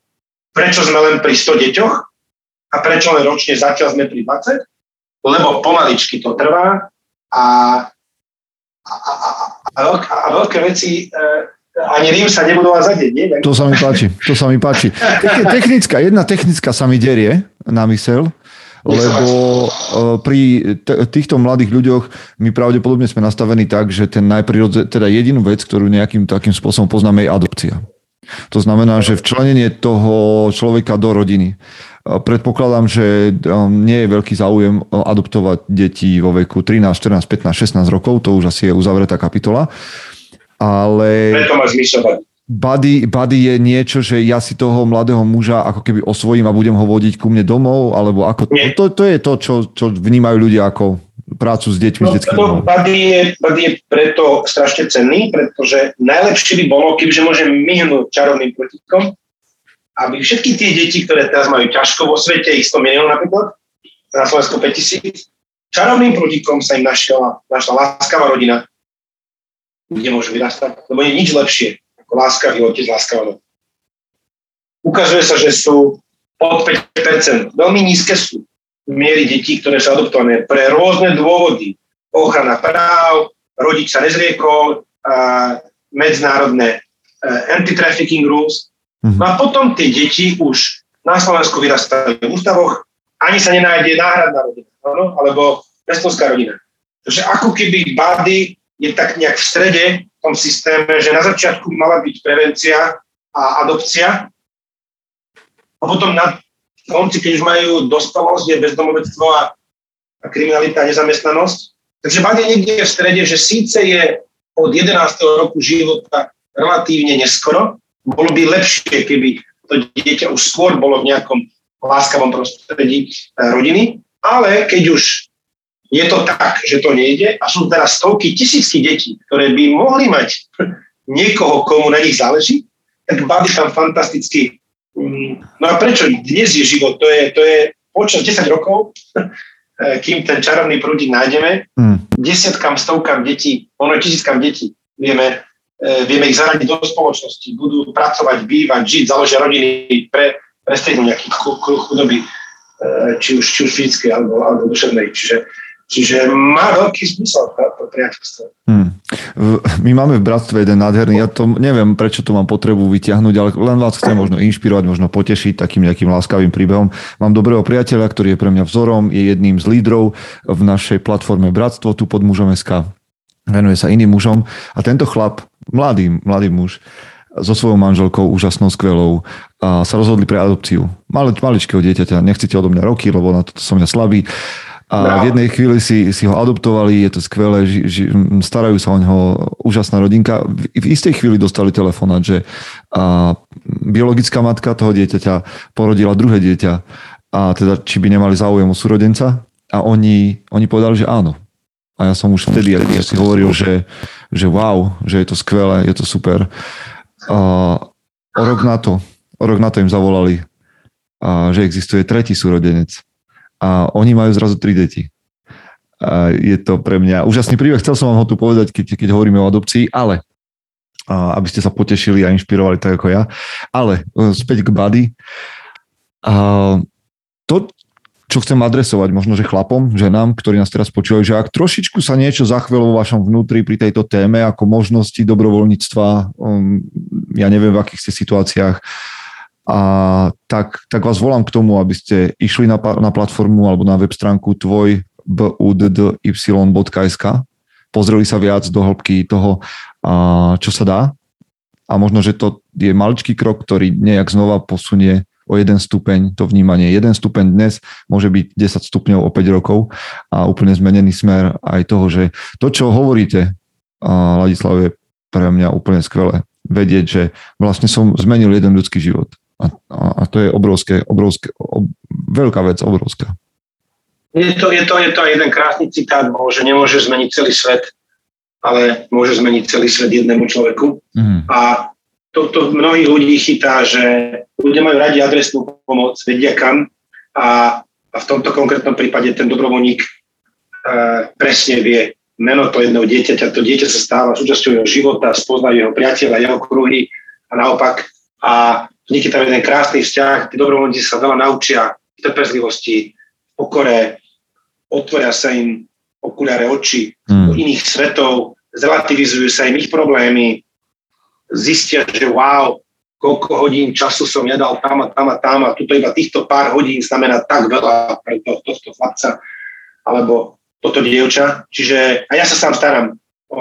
prečo sme len pri 100 deťoch a prečo len ročne zatiaľ sme pri 20, lebo pomaličky to trvá a, a, a, a, a, veľk, a veľké veci e, ani Rím sa nebudová za deň, nie? To sa mi páči, to sa mi páči. Te- Technická, jedna technická sa mi derie na mysel, lebo e, pri týchto mladých ľuďoch my pravdepodobne sme nastavení tak, že ten najprirodze, teda jedinú vec, ktorú nejakým takým spôsobom poznáme, je adopcia. To znamená, že včlenenie toho človeka do rodiny. Predpokladám, že um, nie je veľký záujem adoptovať deti vo veku 13, 14, 15, 16 rokov, to už asi je uzavretá kapitola. Ale Preto buddy, buddy je niečo, že ja si toho mladého muža ako keby osvojím a budem ho vodiť ku mne domov, alebo ako... Nie. To, to je to, čo, čo vnímajú ľudia ako prácu s deťmi No, domov. buddy je, buddy je preto strašne cenný, pretože najlepšie by bolo, kebyže môžem myhnúť čarovným prútikom, aby všetky tie deti, ktoré teraz majú ťažko vo svete, ich 100 miliónov napríklad, na Slovensku 5 tisíc, čarovným prútikom sa im našla, našla láskavá rodina, kde môžu vyrastať, lebo je nič lepšie ako láskavý otec, láskavá rodina. Ukazuje sa, že sú pod 5%, veľmi nízke sú miery detí, ktoré sú adoptované pre rôzne dôvody. Ochrana práv, rodič sa nezriekol, a medzinárodné eh, anti-trafficking rules. Mhm. No a potom tie deti už na Slovensku vyrastajú v ústavoch, ani sa nenájde náhradná rodina, áno? alebo pestonská rodina. Takže ako keby bady je tak nejak v strede v tom systéme, že na začiatku mala byť prevencia a adopcia a potom na konci, keď už majú dospelosť, je bezdomovectvo a, a kriminalita a nezamestnanosť. Takže bad je niekde v strede, že síce je od 11. roku života relatívne neskoro, bolo by lepšie, keby to dieťa už skôr bolo v nejakom láskavom prostredí e, rodiny, ale keď už je to tak, že to nejde a sú teraz stovky, tisícky detí, ktoré by mohli mať [LAUGHS] niekoho, komu na nich záleží, tak babi tam fantasticky. Mm, No a prečo dnes je život? To je, to je počas 10 rokov, [LAUGHS] kým ten čarovný prúdik nájdeme, Mm. desiatkám, stovkám detí, ono tisíckam detí vieme, e, vieme ich zaradiť do spoločnosti, budú pracovať, bývať, žiť, založia rodiny, pre, prestrihnú nejaký chu- chudoby, e, či už, či už fyzické alebo, alebo duševnej. Čiže, čiže má veľký zmysel to priateľstvo. Hmm. My máme v bratstve jeden nádherný, ja to neviem, prečo to mám potrebu vyťahnuť, ale len vás chcem možno inšpirovať, možno potešiť takým nejakým láskavým príbehom. Mám dobrého priateľa, ktorý je pre mňa vzorom, je jedným z lídrov v našej platforme Bratstvo tu pod mužom SK. Venuje sa iným mužom a tento chlap, mladý, mladý muž, so svojou manželkou, úžasnou, skvelou, a sa rozhodli pre adopciu. Mali, maličkého dieťaťa, nechcete odo mňa roky, lebo na to som ja slabý. A v jednej chvíli si, si ho adoptovali, je to skvelé, ži, ži, starajú sa o neho, úžasná rodinka. V, v istej chvíli dostali telefonát, že a, biologická matka toho dieťaťa porodila druhé dieťa a teda či by nemali záujem o súrodenca a oni, oni povedali, že áno. A ja som už vtedy ja si hovoril, že, že wow, že je to skvelé, je to super. A o rok na to, rok na to im zavolali, a, že existuje tretí súrodenec a oni majú zrazu tri deti. A je to pre mňa úžasný príbeh. Chcel som vám ho tu povedať, keď, keď hovoríme o adopcii, ale a aby ste sa potešili a inšpirovali tak ako ja. Ale e, späť k Buddy. A to, čo chcem adresovať možno, že chlapom, ženám, ktorí nás teraz počúvajú, že ak trošičku sa niečo zachvelo vo vašom vnútri pri tejto téme, ako možnosti dobrovoľníctva, um, ja neviem, v akých ste situáciách, a tak, tak vás volám k tomu, aby ste išli na, na platformu alebo na web stránku tvoj buddy.sk, pozreli sa viac do hĺbky toho, čo sa dá a možno, že to je maličký krok, ktorý nejak znova posunie o jeden stupeň to vnímanie. Jeden stupeň dnes môže byť 10 stupňov o 5 rokov a úplne zmenený smer aj toho, že to, čo hovoríte, Ladislav, je pre mňa úplne skvelé. Vedieť, že vlastne som zmenil jeden ľudský život. A, a, a to je obrovské, obrovské, ob, veľká vec, obrovská. Je to, je, to, je to jeden krásny citát, že nemôže zmeniť celý svet, ale môže zmeniť celý svet jednému človeku. Mm. A to, to mnohých ľudí chytá, že ľudia majú radi adresnú pomoc, vedia kam a, a v tomto konkrétnom prípade ten dobrovoľník e, presne vie meno to jedného dieťaťa. To dieťa sa stáva súčasťou jeho života, spoznajú jeho priateľa, jeho kruhy a naopak. A vznikne tam jeden krásny vzťah, tí dobrovoľníci sa veľa naučia v trpezlivosti, pokore, otvoria sa im okuliare oči hmm. do iných svetov, zrelativizujú sa im ich problémy, zistia, že wow, koľko hodín času som jedal tam a tam a tam a tuto iba týchto pár hodín znamená tak veľa pre to, tohto chlapca alebo toto dievča. Čiže a ja sa sám staram o,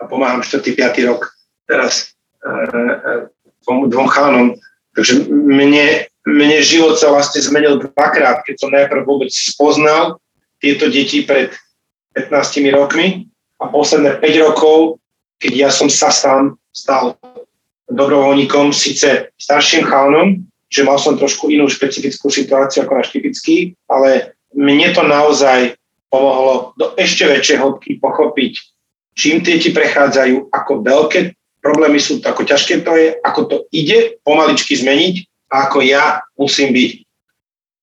a pomáham 4. 5. rok teraz e, e, dvom, dvom chalanom. Takže mne, mne život sa vlastne zmenil dvakrát, keď som najprv vôbec spoznal tieto deti pred 15 rokmi a posledné 5 rokov, keď ja som sa sám stal dobrovoľníkom, síce starším chalanom, že mal som trošku inú špecifickú situáciu ako náš typický, ale mne to naozaj pomohlo do ešte väčšej hĺbky pochopiť, čím tie ti prechádzajú, ako veľké problémy sú, ako ťažké to je, ako to ide pomaličky zmeniť a ako ja musím byť.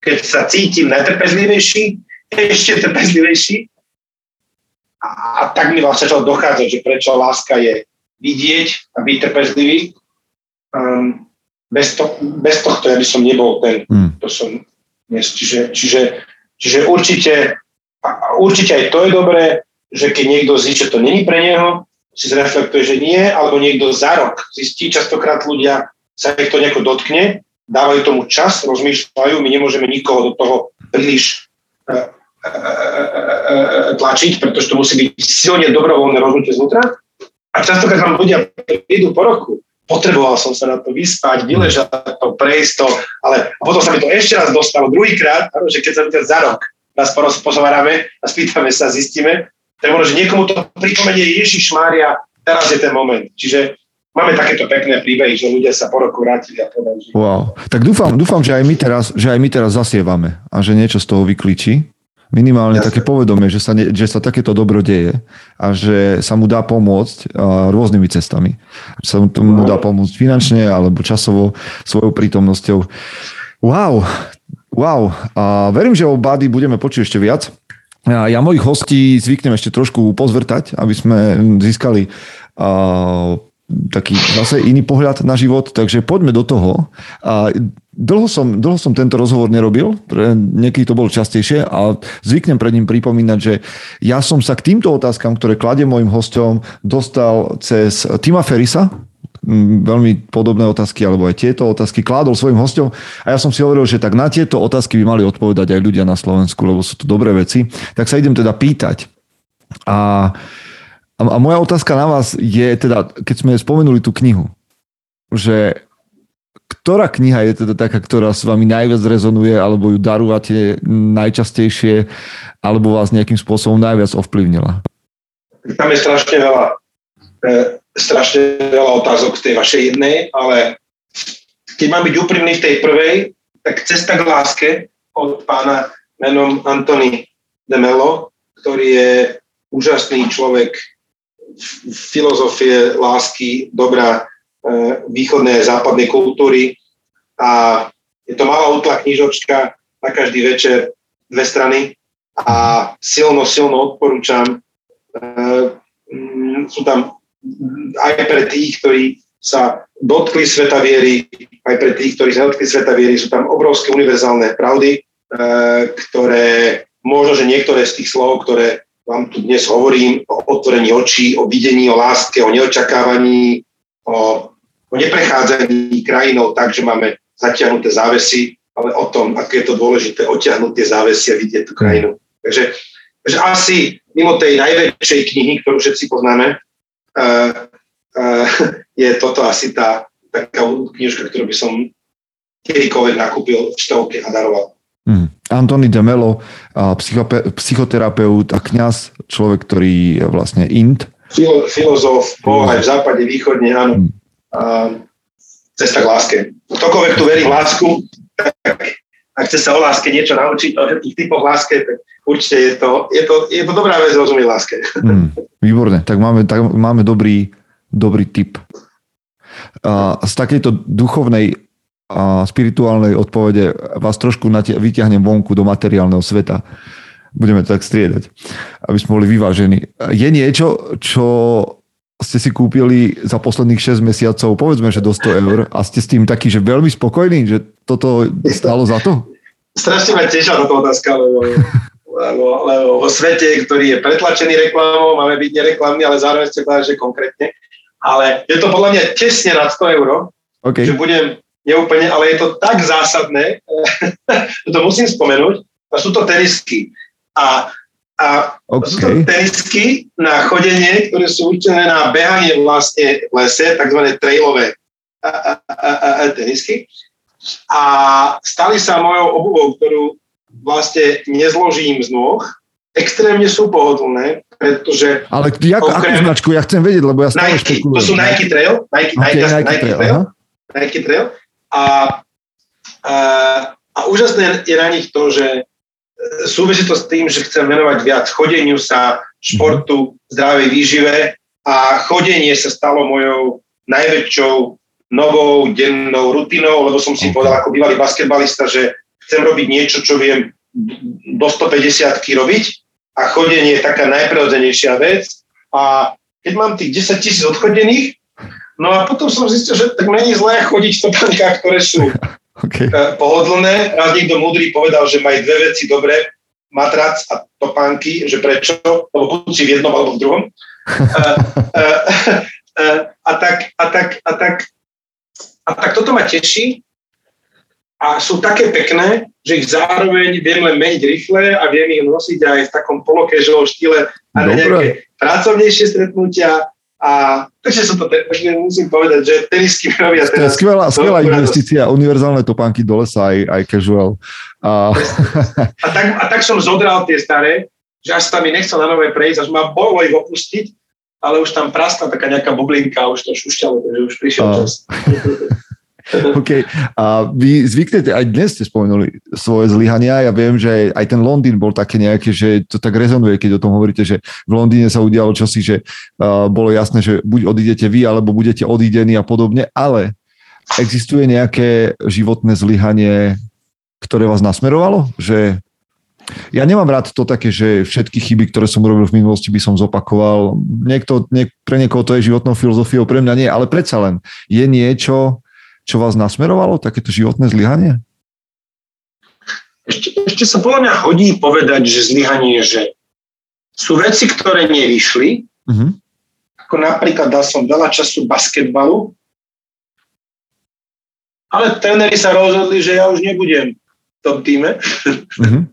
Keď sa cítim najtrpezlivejší, ešte trpezlivejší a, a tak mi vlastne začalo dochádzať, že prečo láska je vidieť a byť trpezlivý. Um, bez, to, bez tohto ja by som nebol ten, mm. to som dnes. Čiže, čiže, čiže určite, určite aj to je dobré, že keď niekto zistí, že to není pre neho, si zreflektuje, že nie, alebo niekto za rok zistí, častokrát ľudia sa ich to nejako dotkne, dávajú tomu čas, rozmýšľajú, my nemôžeme nikoho do toho príliš e, e, e, tlačiť, pretože to musí byť silne dobrovoľné rozhodnutie zvnútra. A častokrát vám ľudia prídu po roku, potreboval som sa na to vyspať, vyležať to, prejsť to, ale a potom sa mi to ešte raz dostalo druhýkrát, že keď sa to za rok raz pozovárame a spýtame sa, zistíme, možno, že niekomu to pripomenie Ježiš Mária, teraz je ten moment. Čiže máme takéto pekné príbehy, že ľudia sa po roku vrátili a povedali. Wow. Tak dúfam, dúfam že, aj my teraz, že aj my teraz zasievame a že niečo z toho vyklíči minimálne Jasne. také povedomie, že sa, ne, že sa takéto dobro deje a že sa mu dá pomôcť a, rôznymi cestami. Že sa mu dá pomôcť finančne alebo časovo svojou prítomnosťou. Wow, wow. A verím, že o Bady budeme počuť ešte viac. Ja, mojich hostí zvyknem ešte trošku pozvrtať, aby sme získali a, taký zase iný pohľad na život, takže poďme do toho. A dlho, som, dlho som tento rozhovor nerobil, pre niekedy to bolo častejšie a zvyknem pred ním pripomínať, že ja som sa k týmto otázkam, ktoré kladiem mojim hostom, dostal cez Tima Ferisa, veľmi podobné otázky, alebo aj tieto otázky kládol svojim hostom a ja som si hovoril, že tak na tieto otázky by mali odpovedať aj ľudia na Slovensku, lebo sú to dobré veci. Tak sa idem teda pýtať. A a moja otázka na vás je teda, keď sme spomenuli tú knihu, že ktorá kniha je teda taká, ktorá s vami najviac rezonuje, alebo ju darúvate najčastejšie, alebo vás nejakým spôsobom najviac ovplyvnila? Tam je strašne veľa, e, strašne veľa otázok v tej vašej jednej, ale keď mám byť úprimný v tej prvej, tak Cesta k láske od pána menom Antony de Mello, ktorý je úžasný človek, filozofie lásky, dobrá e, východnej a západnej kultúry a je to malá útla knižočka na každý večer, dve strany a silno, silno odporúčam. E, sú tam aj pre tých, ktorí sa dotkli sveta viery, aj pre tých, ktorí sa dotkli sveta viery, sú tam obrovské univerzálne pravdy, e, ktoré možno, že niektoré z tých slov, ktoré vám tu dnes hovorím o otvorení očí, o videní, o láske, o neočakávaní, o o neprechádzaní krajinou tak, že máme zatiahnuté závesy, ale o tom, aké je to dôležité oťahnuť tie závesy a vidieť tú krajinu. Takže, takže asi mimo tej najväčšej knihy, ktorú všetci poznáme, [LAUGHS] je toto asi tá taká knižka, ktorú by som kedykoľvek nakúpil v štovke a daroval. Hmm. Antony de Melo, psychoterapeut a kňaz, človek, ktorý je vlastne int. Filo, filozof, bol aj v západe, východne, áno. Hmm. A, cesta k láske. Ktokoľvek tu verí v lásku, ak chce sa o láske niečo naučiť, o všetkých typoch láske, tak určite je to, je to, je to dobrá vec rozumieť láske. [LAUGHS] Hmm, výborne, tak máme, tak máme dobrý, dobrý tip. A z takejto duchovnej a spirituálnej odpovede vás trošku natia- vyťahnem vonku do materiálneho sveta. Budeme to tak striedať, aby sme boli vyvážení. Je niečo, čo ste si kúpili za posledných 6 mesiacov, povedzme, že do 100 eur a ste s tým taký, že veľmi spokojní, že toto stalo za to? Strašne ma tešila táto otázka, lebo, lebo, lebo vo svete, ktorý je pretlačený reklamou, máme byť nereklamný, ale zároveň ste povedali, že konkrétne. Ale je to podľa mňa tesne nad 100 eur, okay. že budem neúplne, ale je to tak zásadné, [LAUGHS] že to musím spomenúť, a sú to tenisky. A, a okay. sú to tenisky na chodenie, ktoré sú určené na behanie vlastne v lese, takzvané trailové a, a, a, a, tenisky. A stali sa mojou obuvou, ktorú vlastne nezložím z nôh, extrémne sú pohodlné, pretože... Ale jak, okrem, akú značku? Ja chcem vedieť, lebo ja stále Nike, To sú Nike Trail. Nike, okay, Nike, Nike, Nike Trail. Trail. Nike Trail. A, a, a úžasné je na nich to, že súvisí to s tým, že chcem venovať viac chodeniu sa, športu, zdravej výžive a chodenie sa stalo mojou najväčšou novou dennou rutinou, lebo som si povedal ako bývalý basketbalista, že chcem robiť niečo, čo viem do 150 robiť a chodenie je taká najprirodzenejšia vec. A keď mám tých 10 tisíc odchodených, No a potom som zistil, že tak není zlé chodiť v topánkach, ktoré sú okay. E, pohodlné. Raz niekto múdry povedal, že majú dve veci dobré, matrac a topánky, že prečo, lebo buď si v jednom alebo v druhom. a, a, a, a, tak, a, tak, a, tak, a tak toto ma teší a sú také pekné, že ich zároveň viem len meniť rýchle a viem ich nosiť aj v takom polokežovom štýle a na nejaké pracovnejšie stretnutia a takže som to, takže musím povedať, že tenisky robia teraz... Skvelá, skvelá investícia, univerzálne topánky do lesa, aj, aj casual. A... A, tak, a tak som zodral tie staré, že až sa mi nechcel na nové prejsť, až ma bolo ich opustiť, ale už tam prastla taká nejaká bublinka, už to šušťalo, takže už prišiel a... čas. [LAUGHS] OK. A vy zvyknete, aj dnes ste spomenuli svoje zlyhania. Ja viem, že aj ten Londýn bol také nejaké, že to tak rezonuje, keď o tom hovoríte, že v Londýne sa udialo čosi, že bolo jasné, že buď odídete vy, alebo budete odídení a podobne, ale existuje nejaké životné zlyhanie, ktoré vás nasmerovalo? Že ja nemám rád to také, že všetky chyby, ktoré som robil v minulosti, by som zopakoval. Niekto, niek, pre niekoho to je životnou filozofiou, pre mňa nie, ale predsa len je niečo, čo vás nasmerovalo, takéto životné zlyhanie? Ešte, ešte sa podľa mňa hodí povedať, že zlyhanie, že sú veci, ktoré nevyšli, uh-huh. ako napríklad dal som veľa času basketbalu, ale tréneri sa rozhodli, že ja už nebudem v tom týme. Uh-huh.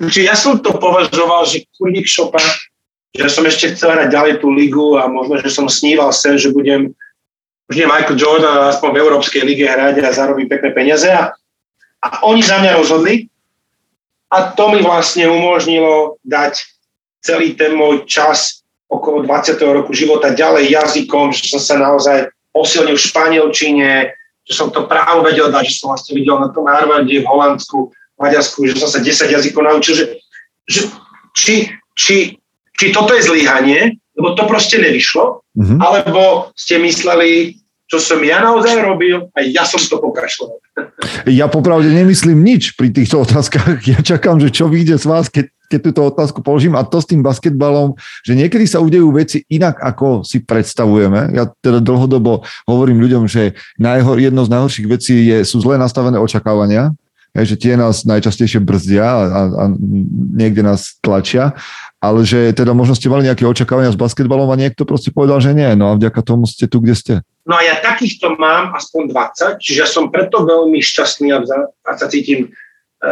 [LAUGHS] Čiže ja som to považoval, že kurník šopa, že som ešte chcel hrať ďalej tú ligu a možno, že som sníval sen, že budem už nie Michael Jordan, aspoň v Európskej lige hrať a zarobí pekné peniaze. A, a oni za mňa rozhodli a to mi vlastne umožnilo dať celý ten môj čas okolo 20. roku života ďalej jazykom, že som sa naozaj posilnil v španielčine, že som to právo vedel dať, že som vlastne videl na tom Harvarde v Holandsku, v Maďarsku, že som sa 10 jazykov naučil, že, že či, či, či toto je zlyhanie, lebo to proste nevyšlo, mm-hmm. alebo ste mysleli, čo som ja naozaj robil a ja som to pokračoval. Ja popravde nemyslím nič pri týchto otázkach. [LAUGHS] Ja čakám, že čo vyjde z vás, keď, keď túto otázku položím a to s tým basketbalom, že niekedy sa udejú veci inak, ako si predstavujeme. Ja teda dlhodobo hovorím ľuďom, že najhor, jedno z najhorších vecí je, sú zle nastavené očakávania, že tie nás najčastejšie brzdia a, a, a niekde nás tlačia ale že teda možno ste mali nejaké očakávania s basketbalom a niekto proste povedal, že nie, no a vďaka tomu ste tu, kde ste. No a ja takýchto mám aspoň 20, čiže ja som preto veľmi šťastný a, a sa cítim, e,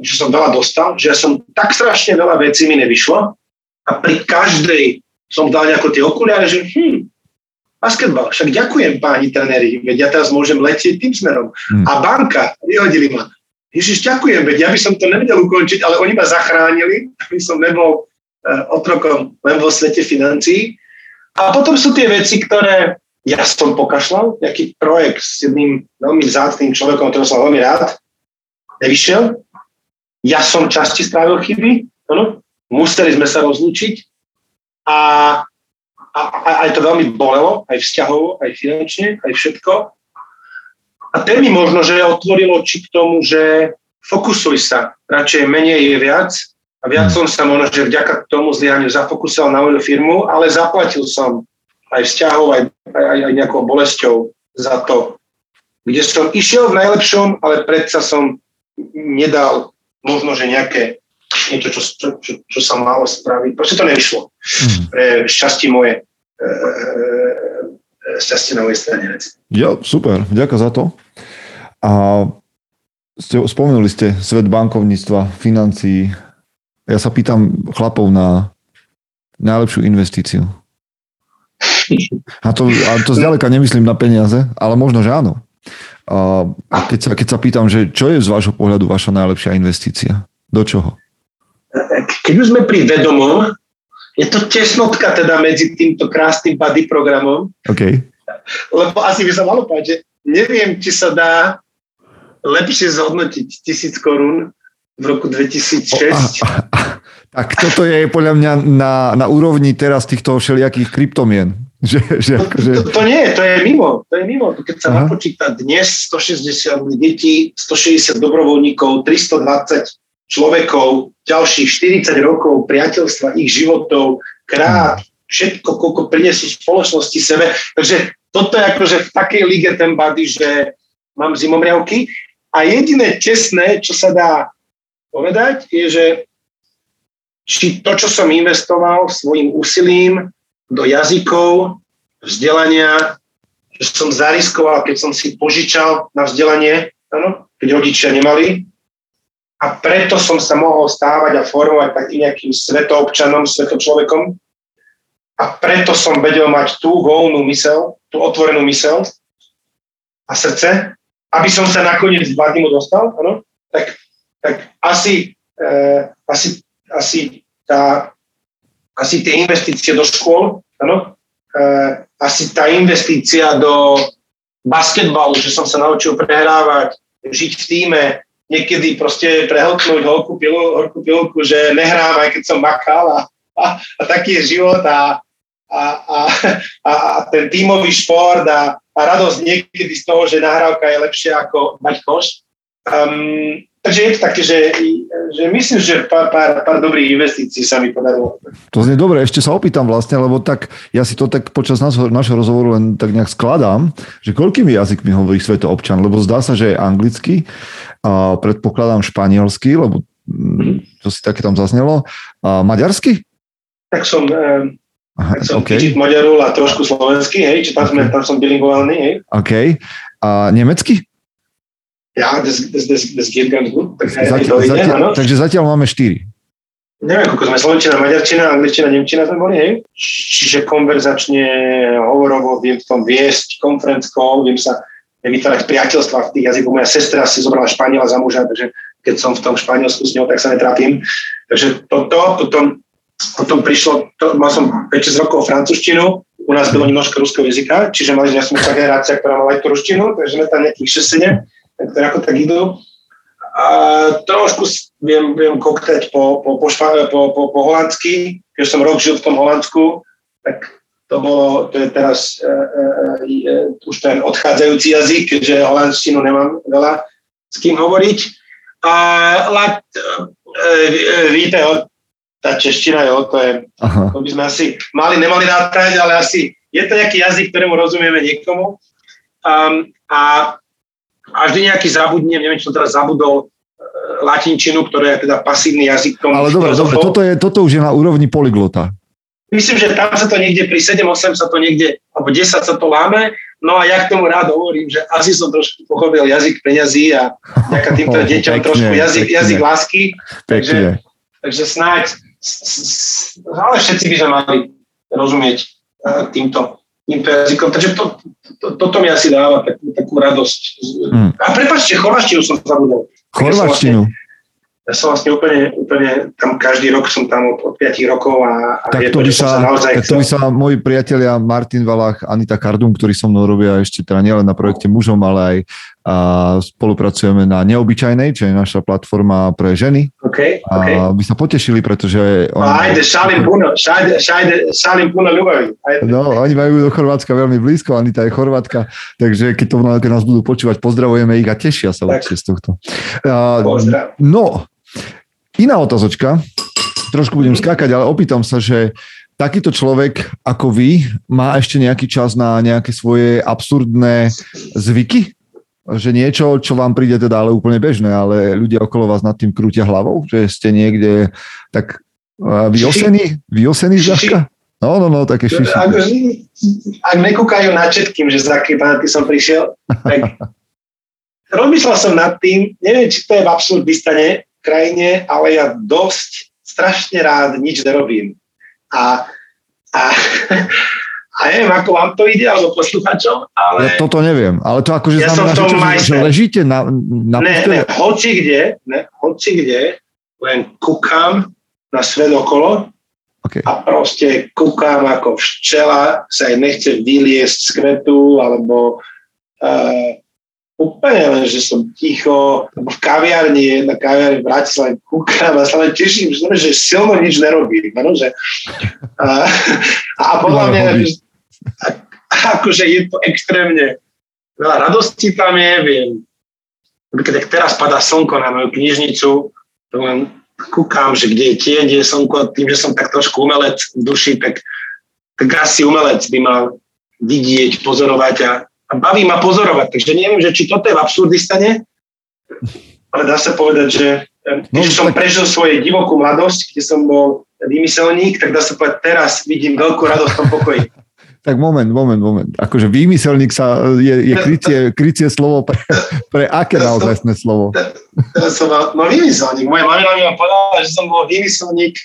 že som veľa dostal, že ja som tak strašne veľa vecí mi nevyšlo a pri každej som dal nejako tie okuliare, že hm, basketbal, však ďakujem páni trenéri, veď ja teraz môžem letieť tým smerom. Hmm. A banka, vyhodili ma. Ježiš, ďakujem, veď ja by som to nevedel ukončiť, ale oni ma zachránili, aby som nebol uh, otrokom len vo svete financií. A potom sú tie veci, ktoré ja som pokašľal, nejaký projekt s jedným veľmi vzácným človekom, ktorého som veľmi rád, nevyšiel. Ja som časti strávil chyby, ano? museli sme sa rozlúčiť a, a, a aj to veľmi bolelo, aj vzťahovo, aj finančne, aj všetko. A ten mi možno, že otvorilo oči k tomu, že fokusuj sa, radšej menej je viac a viac som sa možno, že vďaka tomu zlyhaniu zafokusoval na moju firmu, ale zaplatil som aj vzťahov, aj, aj, aj nejakou bolesťou za to, kde som išiel v najlepšom, ale predsa som nedal možno, že nejaké niečo, čo, čo, čo, čo sa malo spraviť. Proste to nevyšlo. Mm. Pre šťastie moje, e, e, šťastie na mojej strane. Ja, super, ďakujem za to. A ste, spomenuli ste svet bankovníctva, financií. Ja sa pýtam chlapov na najlepšiu investíciu. A to, a to zďaleka nemyslím na peniaze, ale možno, že áno. A keď sa, keď sa pýtam, že čo je z vášho pohľadu vaša najlepšia investícia? Do čoho? Keď už sme pri vedomom, je to tesnotka teda medzi týmto krásnym body programom. Okay. Lebo asi by sa malo povedať, že neviem, či sa dá lepšie zhodnotiť tisíc korún v roku 2006. O, a, a, tak toto je podľa mňa na, na úrovni teraz týchto všelijakých kryptomien. Že, že to, akože... to, to nie, to je mimo. To je mimo. Keď sa Aha. napočíta dnes 160 detí, 160 dobrovoľníkov, 320 človekov, ďalších 40 rokov priateľstva, ich životov, krát, všetko, koľko prinesú spoločnosti sebe. Takže toto je akože v takej lige ten body, že mám zimomriavky. A jediné čestné, čo sa dá povedať, je, že či to, čo som investoval svojim úsilím, do jazykov, vzdelania, že som zariskoval, keď som si požičal na vzdelanie, ano, keď rodičia nemali. A preto som sa mohol stávať a formovať takým nejakým svetoobčanom, svetočlovekom. A preto som vedel mať tú voľnú mysel, tú otvorenú mysel a srdce, aby som sa nakoniec k Vadimu dostal, ano, tak, tak asi, eh, asi, asi, tá, asi tie investície do škôl, ano, e, asi tá investícia do basketbalu, že som sa naučil prehrávať, žiť v týme, niekedy proste prehltnúť horkú, pilu, horkú že nehrám, aj keď som makal a, a, a taký je život a, a, a, a, a ten tímový šport a, a radosť niekedy z toho, že nahrávka je lepšia ako mať koš. Um, Takže je to také, že, že myslím, že pár, pár, pár dobrých investícií sa mi podarilo. To znie dobre, ešte sa opýtam vlastne, lebo tak ja si to tak počas našho, našho rozhovoru len tak nejak skladám, že koľkými jazykmi hovorí občan, lebo zdá sa, že je anglicky, a predpokladám španielsky, lebo to si také tam zaznelo, a maďarsky? Tak som, eh, Aha, tak som okay. Maďarul a trošku slovenský, hej, či tam, okay. sme, tam som bilingválny, hej. OK. A nemecky? Ja, das, das, das, das geht ganz gut. Tak zatiaľ, ide, zatiaľ, takže zatiaľ máme 4. Neviem, koľko sme slovenčina, maďarčina, angličtina, nemčina sme boli, hej? Čiže konverzačne, hovorovo, viem v tom viesť, conference call, viem sa vytvárať priateľstva v tých jazykoch. Moja sestra si zobrala Španiela za muža, takže keď som v tom Španielsku s ňou, tak sa netrápim. Takže toto, potom, potom prišlo, to, mal som 5-6 rokov francúzštinu, u nás bylo nemnožko ruského jazyka, čiže mali sme sa generácia, ktorá mala aj tú ruštinu, takže sme tam nejakých 6 ktoré ako tak idú. A trošku viem, viem koktať po, po, po, špa, po, po, po holandsky, keď som rok žil v tom Holandsku, tak to bolo, to je teraz e, e, e, už ten odchádzajúci jazyk, keďže holandštinu nemám veľa s kým hovoriť. A lat, e, e, víte, tá čeština, jo, to je, Aha. to by sme asi mali, nemali rátať, ale asi je to nejaký jazyk, ktorému rozumieme niekomu. Um, a a vždy nejaký zabudnem, neviem, čo som teraz zabudol, e, latinčinu, ktorá je teda pasívny jazyk. Ale dobre, dobre, toto, je, toto už je na úrovni polyglota. Myslím, že tam sa to niekde pri 7-8 sa to niekde, alebo 10 sa to láme No a ja k tomu rád hovorím, že asi som trošku pochopil jazyk peňazí a ďaká týmto [LAUGHS] Oh, deťom pekne, trošku jazyk, pekne. jazyk lásky. Takže, Pekne. takže snáď, s- s- ale všetci by sme mali rozumieť eh, týmto, týmto jazykom. Takže to, to, toto mi asi dáva takú, takú radosť. Mm. A prepáčte, chorvaštinu som zabudol. Chorvačtinu. Ja som vlastne úplne, úplne tam každý rok som tam od, od 5 rokov a, a Tak je to, by sa, naozaj tak to by sa moji priatelia Martin Valach, Anita Kardum, ktorí so mnou robia ešte teda nielen na projekte mužom, ale aj a spolupracujeme na Neobyčajnej, čo je naša platforma pre ženy. OK, A OK. by sa potešili, pretože... No, ajde, šalim puno, šajde, šajde, šalim puno ľubavi. Ajde. No, oni majú do Chorvátska veľmi blízko, Anita je Chorvátka, takže keď, to, keď nás budú počúvať, pozdravujeme ich a tešia sa Tak. z tohto. A, Pozdrav. no, iná otázočka, trošku budem skákať, ale opýtam sa, že takýto človek ako vy má ešte nejaký čas na nejaké svoje absurdné zvyky? Že niečo, čo vám príde teda ale úplne bežné, ale ľudia okolo vás nad tým krútia hlavou? Že ste niekde tak vyosení? Vyosení zľahka? No, no, no, také šiši. Ak, ak nekúkajú na všetkým, že za planety som prišiel, tak [LAUGHS] rozmýšľal som nad tým, neviem, či to je v absurdistane krajine, ale ja dosť strašne rád nič nerobím. A, a, [LAUGHS] a neviem, ako vám to ide, alebo posluchačom, ale... Ja toto neviem, ale to akože Ja znamená, že, čo, že, ležíte na, na ne, ne, hoci kde, ne, hoci kde, len kúkam na svet okolo Okay. a proste kúkam ako včela, sa aj nechce vyliesť z kvetu, alebo uh, úplne len, že som ticho, v kaviarni, jedna kaviarni v Bratislave, kúkam a sa len teším, že, že silno nič nerobím. Ano, že, a, a podľa mňa, akože je to extrémne veľa radosti tam je, viem, keď teraz padá slnko na moju knižnicu, to len kúkam, že kde je tieň, kde je slnko, tým, že som tak trošku umelec v duši, tak, tak asi umelec by mal vidieť, pozorovať a, a baví ma pozorovať. Takže neviem, že či toto je v absurdistane, ale dá sa povedať, že No, keď som tak- prežil svoju divokú mladosť, kde som bol vymyselník, tak dá sa povedať, teraz vidím veľkú radosť v tom pokoji. Tak moment, moment, moment. Akože výmyselník sa je, je krycie, krycie slovo pre, pre aké naozajstné slovo? Teraz som no vymyselník. Moja mamina mi ma povedala, že som bol vymyselník,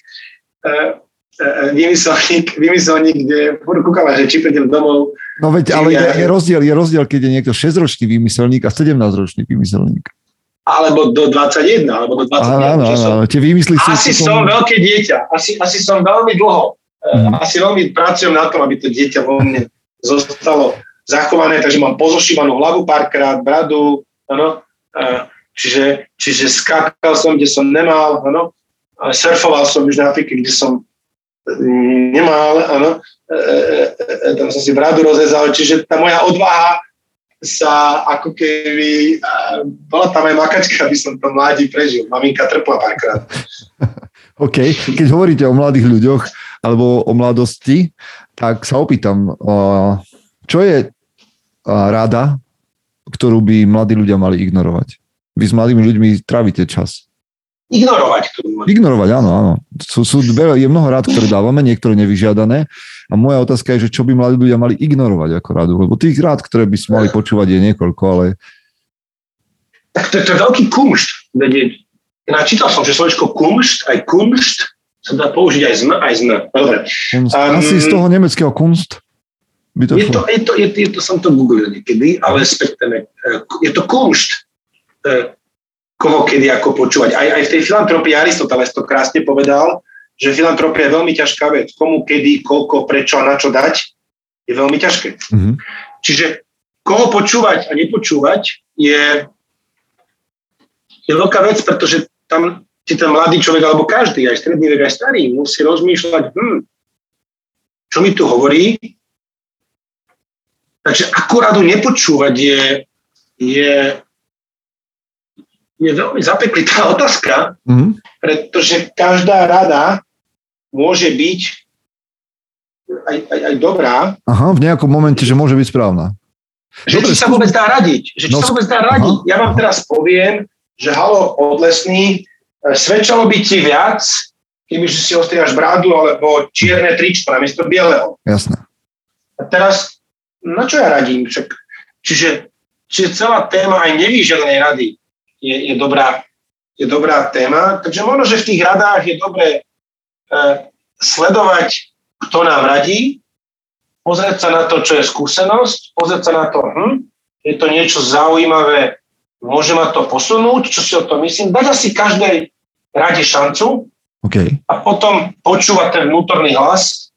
uh, uh, vymyselník, vymyselník, kde budú kúkala, že či prídem domov. No veď, ale je, je, rozdiel, je rozdiel, keď je niekto 6-ročný výmyselník a 17-ročný výmyselník. Alebo do 21, alebo do 25. Áno, áno, áno. Tie výmysly sú... Asi som veľké dieťa. Asi, asi som veľmi dlho. Mm. Asi veľmi pracujem na tom, aby to dieťa vo mne zostalo zachované, takže mám pozošívanú hlavu párkrát, bradu, áno. A Čiže, čiže skákal som, kde som nemal, áno. A surfoval som už na Afrike, kde som mm, nemal, áno. E, e, e, tam som si bradu rozrezal, čiže tá moja odvaha sa ako keby, bola tam aj makačka, aby som to mladí prežil. Maminka trpla párkrát. [LAUGHS] OK, keď hovoríte o mladých ľuďoch alebo o mladosti, tak sa opýtam, čo je rada, ktorú by mladí ľudia mali ignorovať? Vy s mladými ľuďmi trávite čas. Ignorovať. Ignorovať, áno, áno. Sú, sú, je mnoho rád, ktoré dávame, niektoré nevyžiadané. A moja otázka je, že čo by mladí ľudia mali ignorovať ako radu? Lebo tých rád, ktoré by sme mali počúvať, je niekoľko, ale Tak to, to je veľký kumšt. Načítal som, že slovičko kumšt, aj kumšt sa dá použiť aj zm, aj zm. Dobre. kunst, Um, asi z toho nemeckého kunst by to Je to, je to, je, je to, som to googlil niekedy, ale respektujeme. Je to kumšt, eh, koho kedy ako počúvať. Aj, aj v tej filantropii Aristoteles to krásne povedal, že filantropia je veľmi ťažká vec. Komu kedy, koľko, prečo a na čo dať, je veľmi ťažké. Mhm. Čiže koho počúvať a nepočúvať je, je veľká vec, pretože tam si ten mladý človek, alebo každý, aj stredný vek, aj starý, musí rozmýšľať, hm, čo mi tu hovorí. Takže radu nepočúvať je, je, je veľmi zapeklitá [LAUGHS] otázka, Mhm. pretože každá rada môže byť aj, aj, aj dobrá, Aha, v nejakom momente, že môže byť správna. Že Dobre, či sa vôbec dá radiť. Že či No, sa vôbec dá radiť. Ja vám teraz poviem, že halo, odlesný, svedčalo by ti viac, keby si ostriaš brádu alebo čierne tričko namiesto bieleho. Jasné. A teraz na čo ja radím? Však, čiže, čiže celá téma aj nevýželenej rady je, je, dobrá, je dobrá téma. Takže možno, že v tých radách je dobré e, sledovať, kto nám radí, pozrieť sa na to, čo je skúsenosť, pozrieť sa na to, hm, je to niečo zaujímavé, môže ma to posunúť, čo si o tom myslím, dať asi každej rade šancu okay. a potom počúvať ten vnútorný hlas,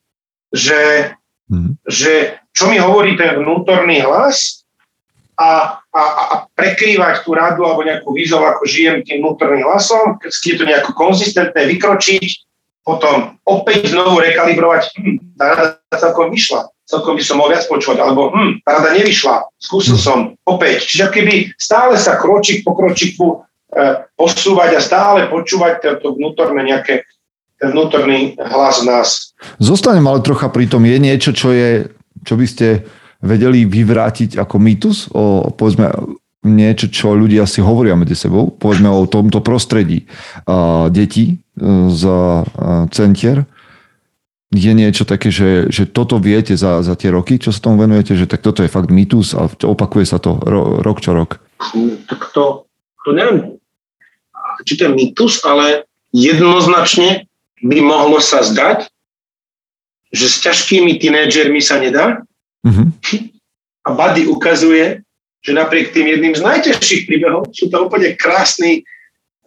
že, mm. že čo mi hovorí ten vnútorný hlas a, a, a prekrývať tú radu alebo nejakú výzov, ako žijem tým vnútorným hlasom, keď je to nejako konzistentné, vykročiť, potom opäť znovu rekalibrovať, hm, tá rada celkom vyšla, celkom by som mohol viac počúvať, alebo hm, tá rada nevyšla, skúsil hm. som opäť. Čiže keby stále sa kročík po kročiku posúvať a stále počúvať to vnútorné nejaké ten vnútorný hlas v nás. Zostanem ale trocha pri tom, je niečo, čo je, čo by ste vedeli vyvrátiť ako mýtus? O, povedzme, niečo, čo ľudia si hovoria medzi sebou, povedzme o tomto prostredí. Uh, detí uh, z uh, centier, je niečo také, že, že toto viete za, za tie roky, čo sa tomu venujete, že tak toto je fakt mýtus a opakuje sa to ro, rok čo rok? Tak to, to neviem, či to je mýtus, ale jednoznačne by mohlo sa zdať, že s ťažkými tínedžermi sa nedá. Mm-hmm. [LAUGHS] A Buddy ukazuje, že napriek tým jedným z najťažších príbehov sú to úplne krásni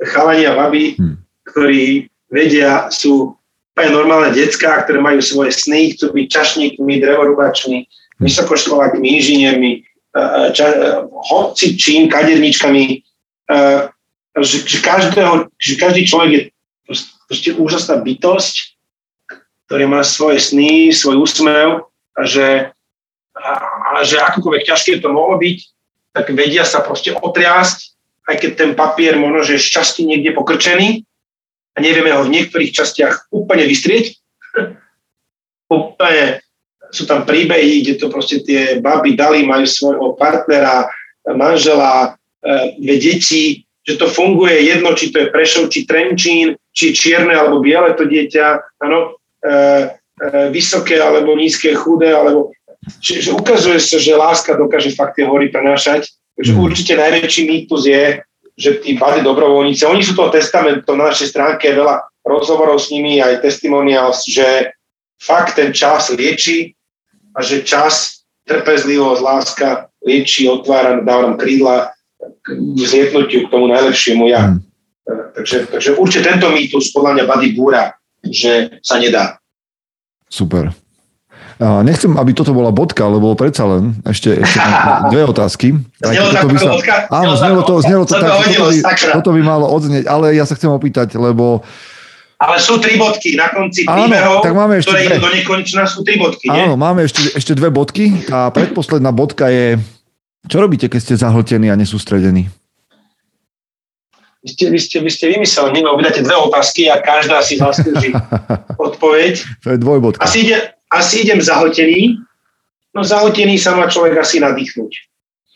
chalani a baby, mm. ktorí vedia, sú úplne normálne decká, ktoré majú svoje sny, chcú byť čašníkmi, drevorúbačmi, mm. vysokoškolákmi, inžiniermi, ča, hoci čím, kaderničkami, že, že, každého, že každý človek je proste úžasná bytosť, ktorý má svoje sny, svoj úsmev a že, a, a že akokoľvek ťažké to mohlo byť, tak vedia sa proste otriasť, aj keď ten papier možno, že je šťastí niekde pokrčený a nevieme ho v niektorých častiach úplne vystrieť. [LAUGHS] úplne sú tam príbehy, kde to proste tie baby dali, majú svojho partnera, manžela, e, dve deti, že to funguje jedno, či to je Prešov, či Trenčín, či čierne alebo biele to dieťa, áno, e, e, vysoké alebo nízke, chudé, alebo čiže ukazuje sa, že láska dokáže fakt tie hory prenášať. Takže mm. určite najväčší mýtus je, že tí bady dobrovoľníci, oni sú toho testamentom na našej stránke, je veľa rozhovorov s nimi, aj testimonials, že fakt ten čas lieči a že čas, trpezlivosť, láska lieči, otvára, dáva nám krídla k k tomu najlepšiemu ja. Mm. Takže, takže určite tento mýtus podľa mňa Buddy búra, že sa nedá. Super. Nechcem, aby toto bola bodka, lebo predsa len ešte, ešte dve otázky. Znelo by sa... bodka? Áno, znelo to, znelo to, to tak, toto, by, toto by malo odznieť, ale ja sa chcem opýtať, lebo ale sú tri bodky na konci príbehov, tak máme ešte ktoré idú do nekonečna, sú tri bodky, nie? Áno, máme ešte, ešte dve bodky a predposledná bodka je, čo robíte, keď ste zahltení a nesústredení? Vy ste, vy ste, vy ste vymyselní, no vydáte dve otázky a každá si zaslúži [LAUGHS] odpoveď. To je dvojbodka. Asi, ide, asi idem zahltený. No zahltený sa má človek asi nadýchnuť.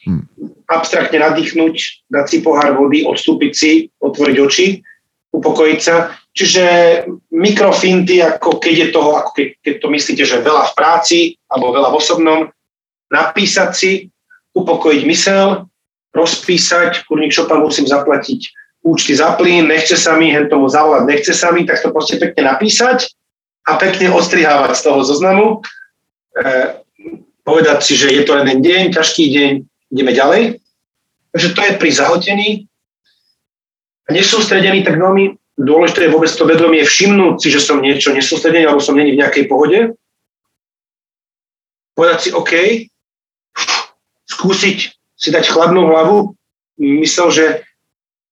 Hmm. Abstraktne nadýchnuť, dať si pohár vody, odstúpiť si, otvoriť oči, upokojiť sa. Čiže mikrofinty, ako keď je toho, ako keď, keď to myslíte, že veľa v práci alebo veľa v osobnom, napísať si, upokojiť mysel, rozpísať, kurník šopa musím zaplatiť účty za plyn, nechce sa mi, hen tomu zavolať, nechce sa mi, tak to proste pekne napísať a pekne ostrihávať z toho zoznamu. E, povedať si, že je to jeden deň, ťažký deň, ideme ďalej. Takže to je pri zahotení. A nesústredený, tak veľmi dôležité je vôbec to vedomie všimnúť si, že som niečo nesústredený, alebo som není v nejakej pohode. Povedať si, OK, skúsiť si dať chladnú hlavu, myslel, že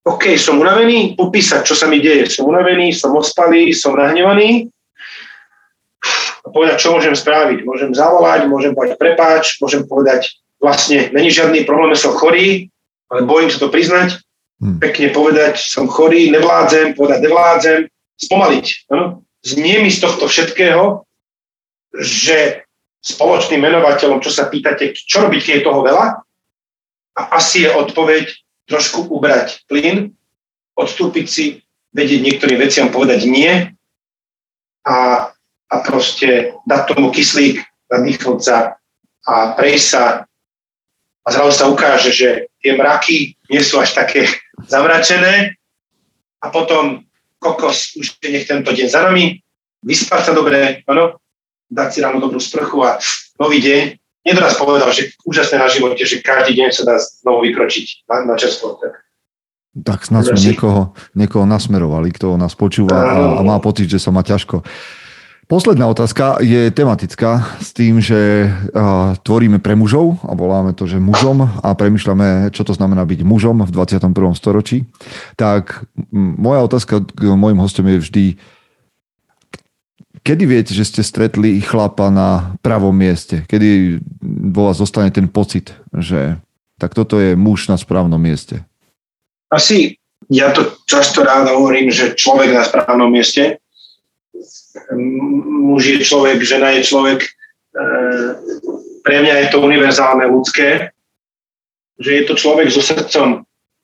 OK, som unavený, popísať, čo sa mi deje. Som unavený, som ospalý, som nahnevaný. A povedať, čo môžem spraviť. Môžem zavolať, môžem povedať prepáč, môžem povedať, vlastne není žiadny problém, som chorý, ale bojím sa to priznať. Hmm. Pekne povedať, som chorý, nevládzem, povedať, nevládzem, spomaliť. No? Znie mi z tohto všetkého, že spoločným menovateľom, čo sa pýtate, čo robiť, keď je toho veľa, a asi je odpoveď trošku ubrať plyn, odstúpiť si, vedieť niektorým veciam povedať nie a, a proste dať tomu kyslík, nadýchnúť sa a prejsť sa. A zrazu sa ukáže, že tie mraky nie sú až také [LAUGHS] zamračené a potom kokos, už nech tento deň za nami, vyspať sa dobre, ano, dať si ráno dobrú sprchu a nový deň. Nás povedal, že úžasné na živote, že každý deň sa dá znovu vykročiť na, na čerstvo. Tak. Tak snad sme niekoho, niekoho nasmerovali, kto nás počúva a, a má pocit, že sa má ťažko. Posledná otázka je tematická s tým, že uh, tvoríme pre mužov a voláme to, že mužom a premyšľame, čo to znamená byť mužom v 21. storočí. Tak m- moja otázka k mojim hostom je vždy, kedy viete, že ste stretli chlapa na pravom mieste? Kedy vo vás zostane ten pocit, že tak toto je muž na správnom mieste? Asi ja to často rád hovorím, že človek na správnom mieste, muž je človek, žena je človek. E, pre mňa je to univerzálne ľudské, že je to človek so srdcom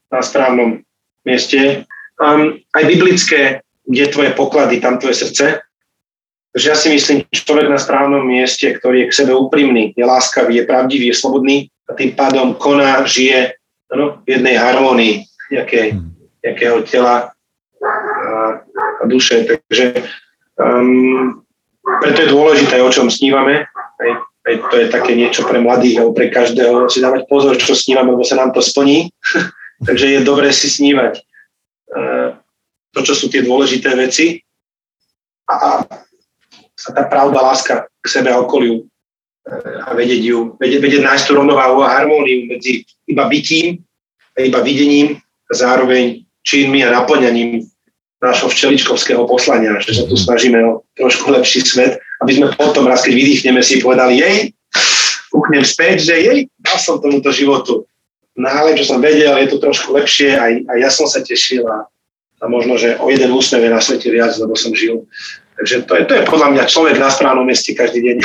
na správnom mieste. Aj biblické, kde tvoje poklady, tam tvoje srdce. Takže ja si myslím, človek na správnom mieste, ktorý je k sebe úprimný, je láskavý, je pravdivý, je slobodný a tým pádom koná, žije ano, v jednej harmonii nejakej, nejakého tela a, a duše. Takže Um, preto je dôležité, o čom snívame. Aj, aj to je také niečo pre mladých alebo pre každého. Si dávať pozor, čo snívame, lebo sa nám to splní. [LAUGHS] Takže je dobré si snívať uh, to, čo sú tie dôležité veci. A, a tá pravda, láska k sebe a okoliu uh, a vedieť ju, vedieť, vedieť nájsť tú rovnováhu a harmóniu medzi iba bytím a iba videním a zároveň činmi a naplňaním nášho včeličkovského poslania, že sa tu snažíme o trošku lepší svet, aby sme potom raz, keď vydýchneme, si povedali, jej, kúknem späť, že jej, dal som tomuto životu najlepšie, čo som vedel, je to trošku lepšie, aj, aj ja som sa tešil a, a možno, že o jeden úsmev je na svete viac, lebo som žil. Takže to je, to je podľa mňa človek na správnom mieste každý deň.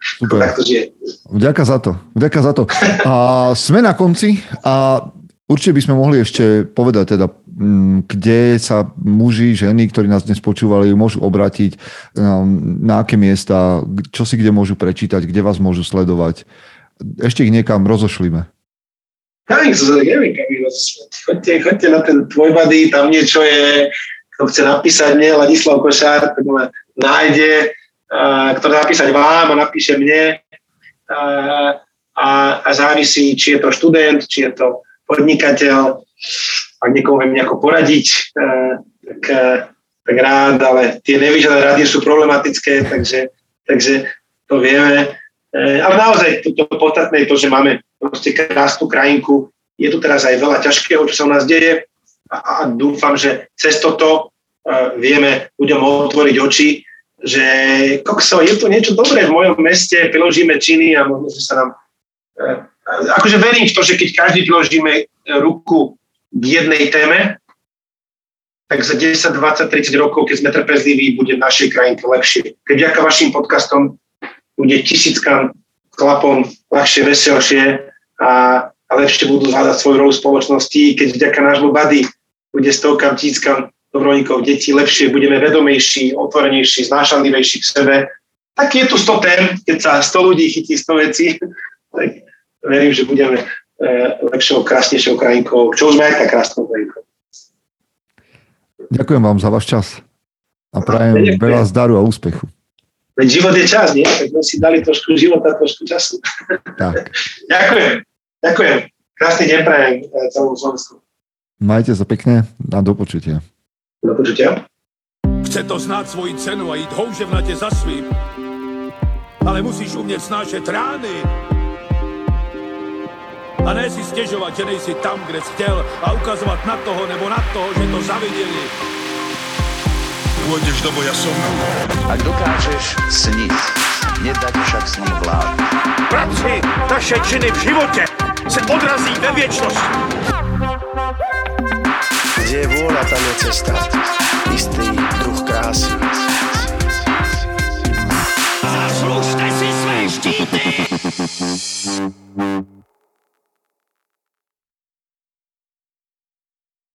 Super. [LAUGHS] Takto žije. Vďaka za to. Vďaka za to. A sme na konci a určite by sme mohli ešte povedať teda Mm, kde sa muži, ženy, ktorí nás dnes počúvali, môžu obrátiť, um, na aké miesta, čo si kde môžu prečítať, kde vás môžu sledovať. Ešte ich niekam rozošlime. Ja ich neviem, chodte, chodte na ten tvoj body, tam niečo je, kto chce napísať mne, Ladislav Košár, to ma nájde, kto napísať vám a napíše mne a, a závisí, či je to študent, či je to podnikateľ, ak niekomu viem nejako poradiť, eh, tak, eh, tak rád, ale tie nevyžadené rady sú problematické, takže, takže to vieme. Eh, ale naozaj to, to podstatné je to, že máme proste krásnu krajinku. Je tu teraz aj veľa ťažkého, čo sa u nás deje a, dúfam, že cez toto vieme ľuďom otvoriť oči, že kokso, je tu niečo dobré v mojom meste, priložíme činy a možno, že sa nám... Akože verím v to, že keď každý priložíme ruku k jednej téme, tak za 10, 20, 30 rokov, keď sme trpezliví, bude v našej krajinke lepšie. Keď vďaka vašim podcastom bude tisíckam chlapom ľahšie, veselšie a, a lepšie budú zvládať svoju rolu spoločnosti, keď vďaka nášmu bady bude stovkam, tisíckam dobrovoľníkov detí lepšie, budeme vedomejší, otvorenejší, znášanlivejší k sebe, tak je tu 100 tém, keď sa 100 ľudí chytí 100 vecí, [LAUGHS] tak verím, že budeme E, lepšou, krásnejšou krajinkou, čo už sme aj tak krásnou krajinkou. Ďakujem vám za váš čas a prajem Ďakujem. veľa zdaru a úspechu. Veď život je čas, nie? Tak sme si dali trošku života, trošku času. Tak. [LAUGHS] Ďakujem. Ďakujem. Krásny deň prajem e, celú Slovensku. Majte sa pekne a do počutia. Do počutia. Chce to znáť svoji cenu a ísť houževnate za svým. Ale musíš umieť snášať rány a ne si stěžovat, že nejsi tam, kde jsi chtěl a ukazovat na toho nebo na toho, že to zaviděli. Pôjdeš do boja som. Ak dokážeš sniť, nedať však sním vlád. Práci, taše činy v životě se odrazí ve věčnosti. Kde je vôľa, tam je cesta. Istý druh krásy. Zaslúžte si svoje štíty!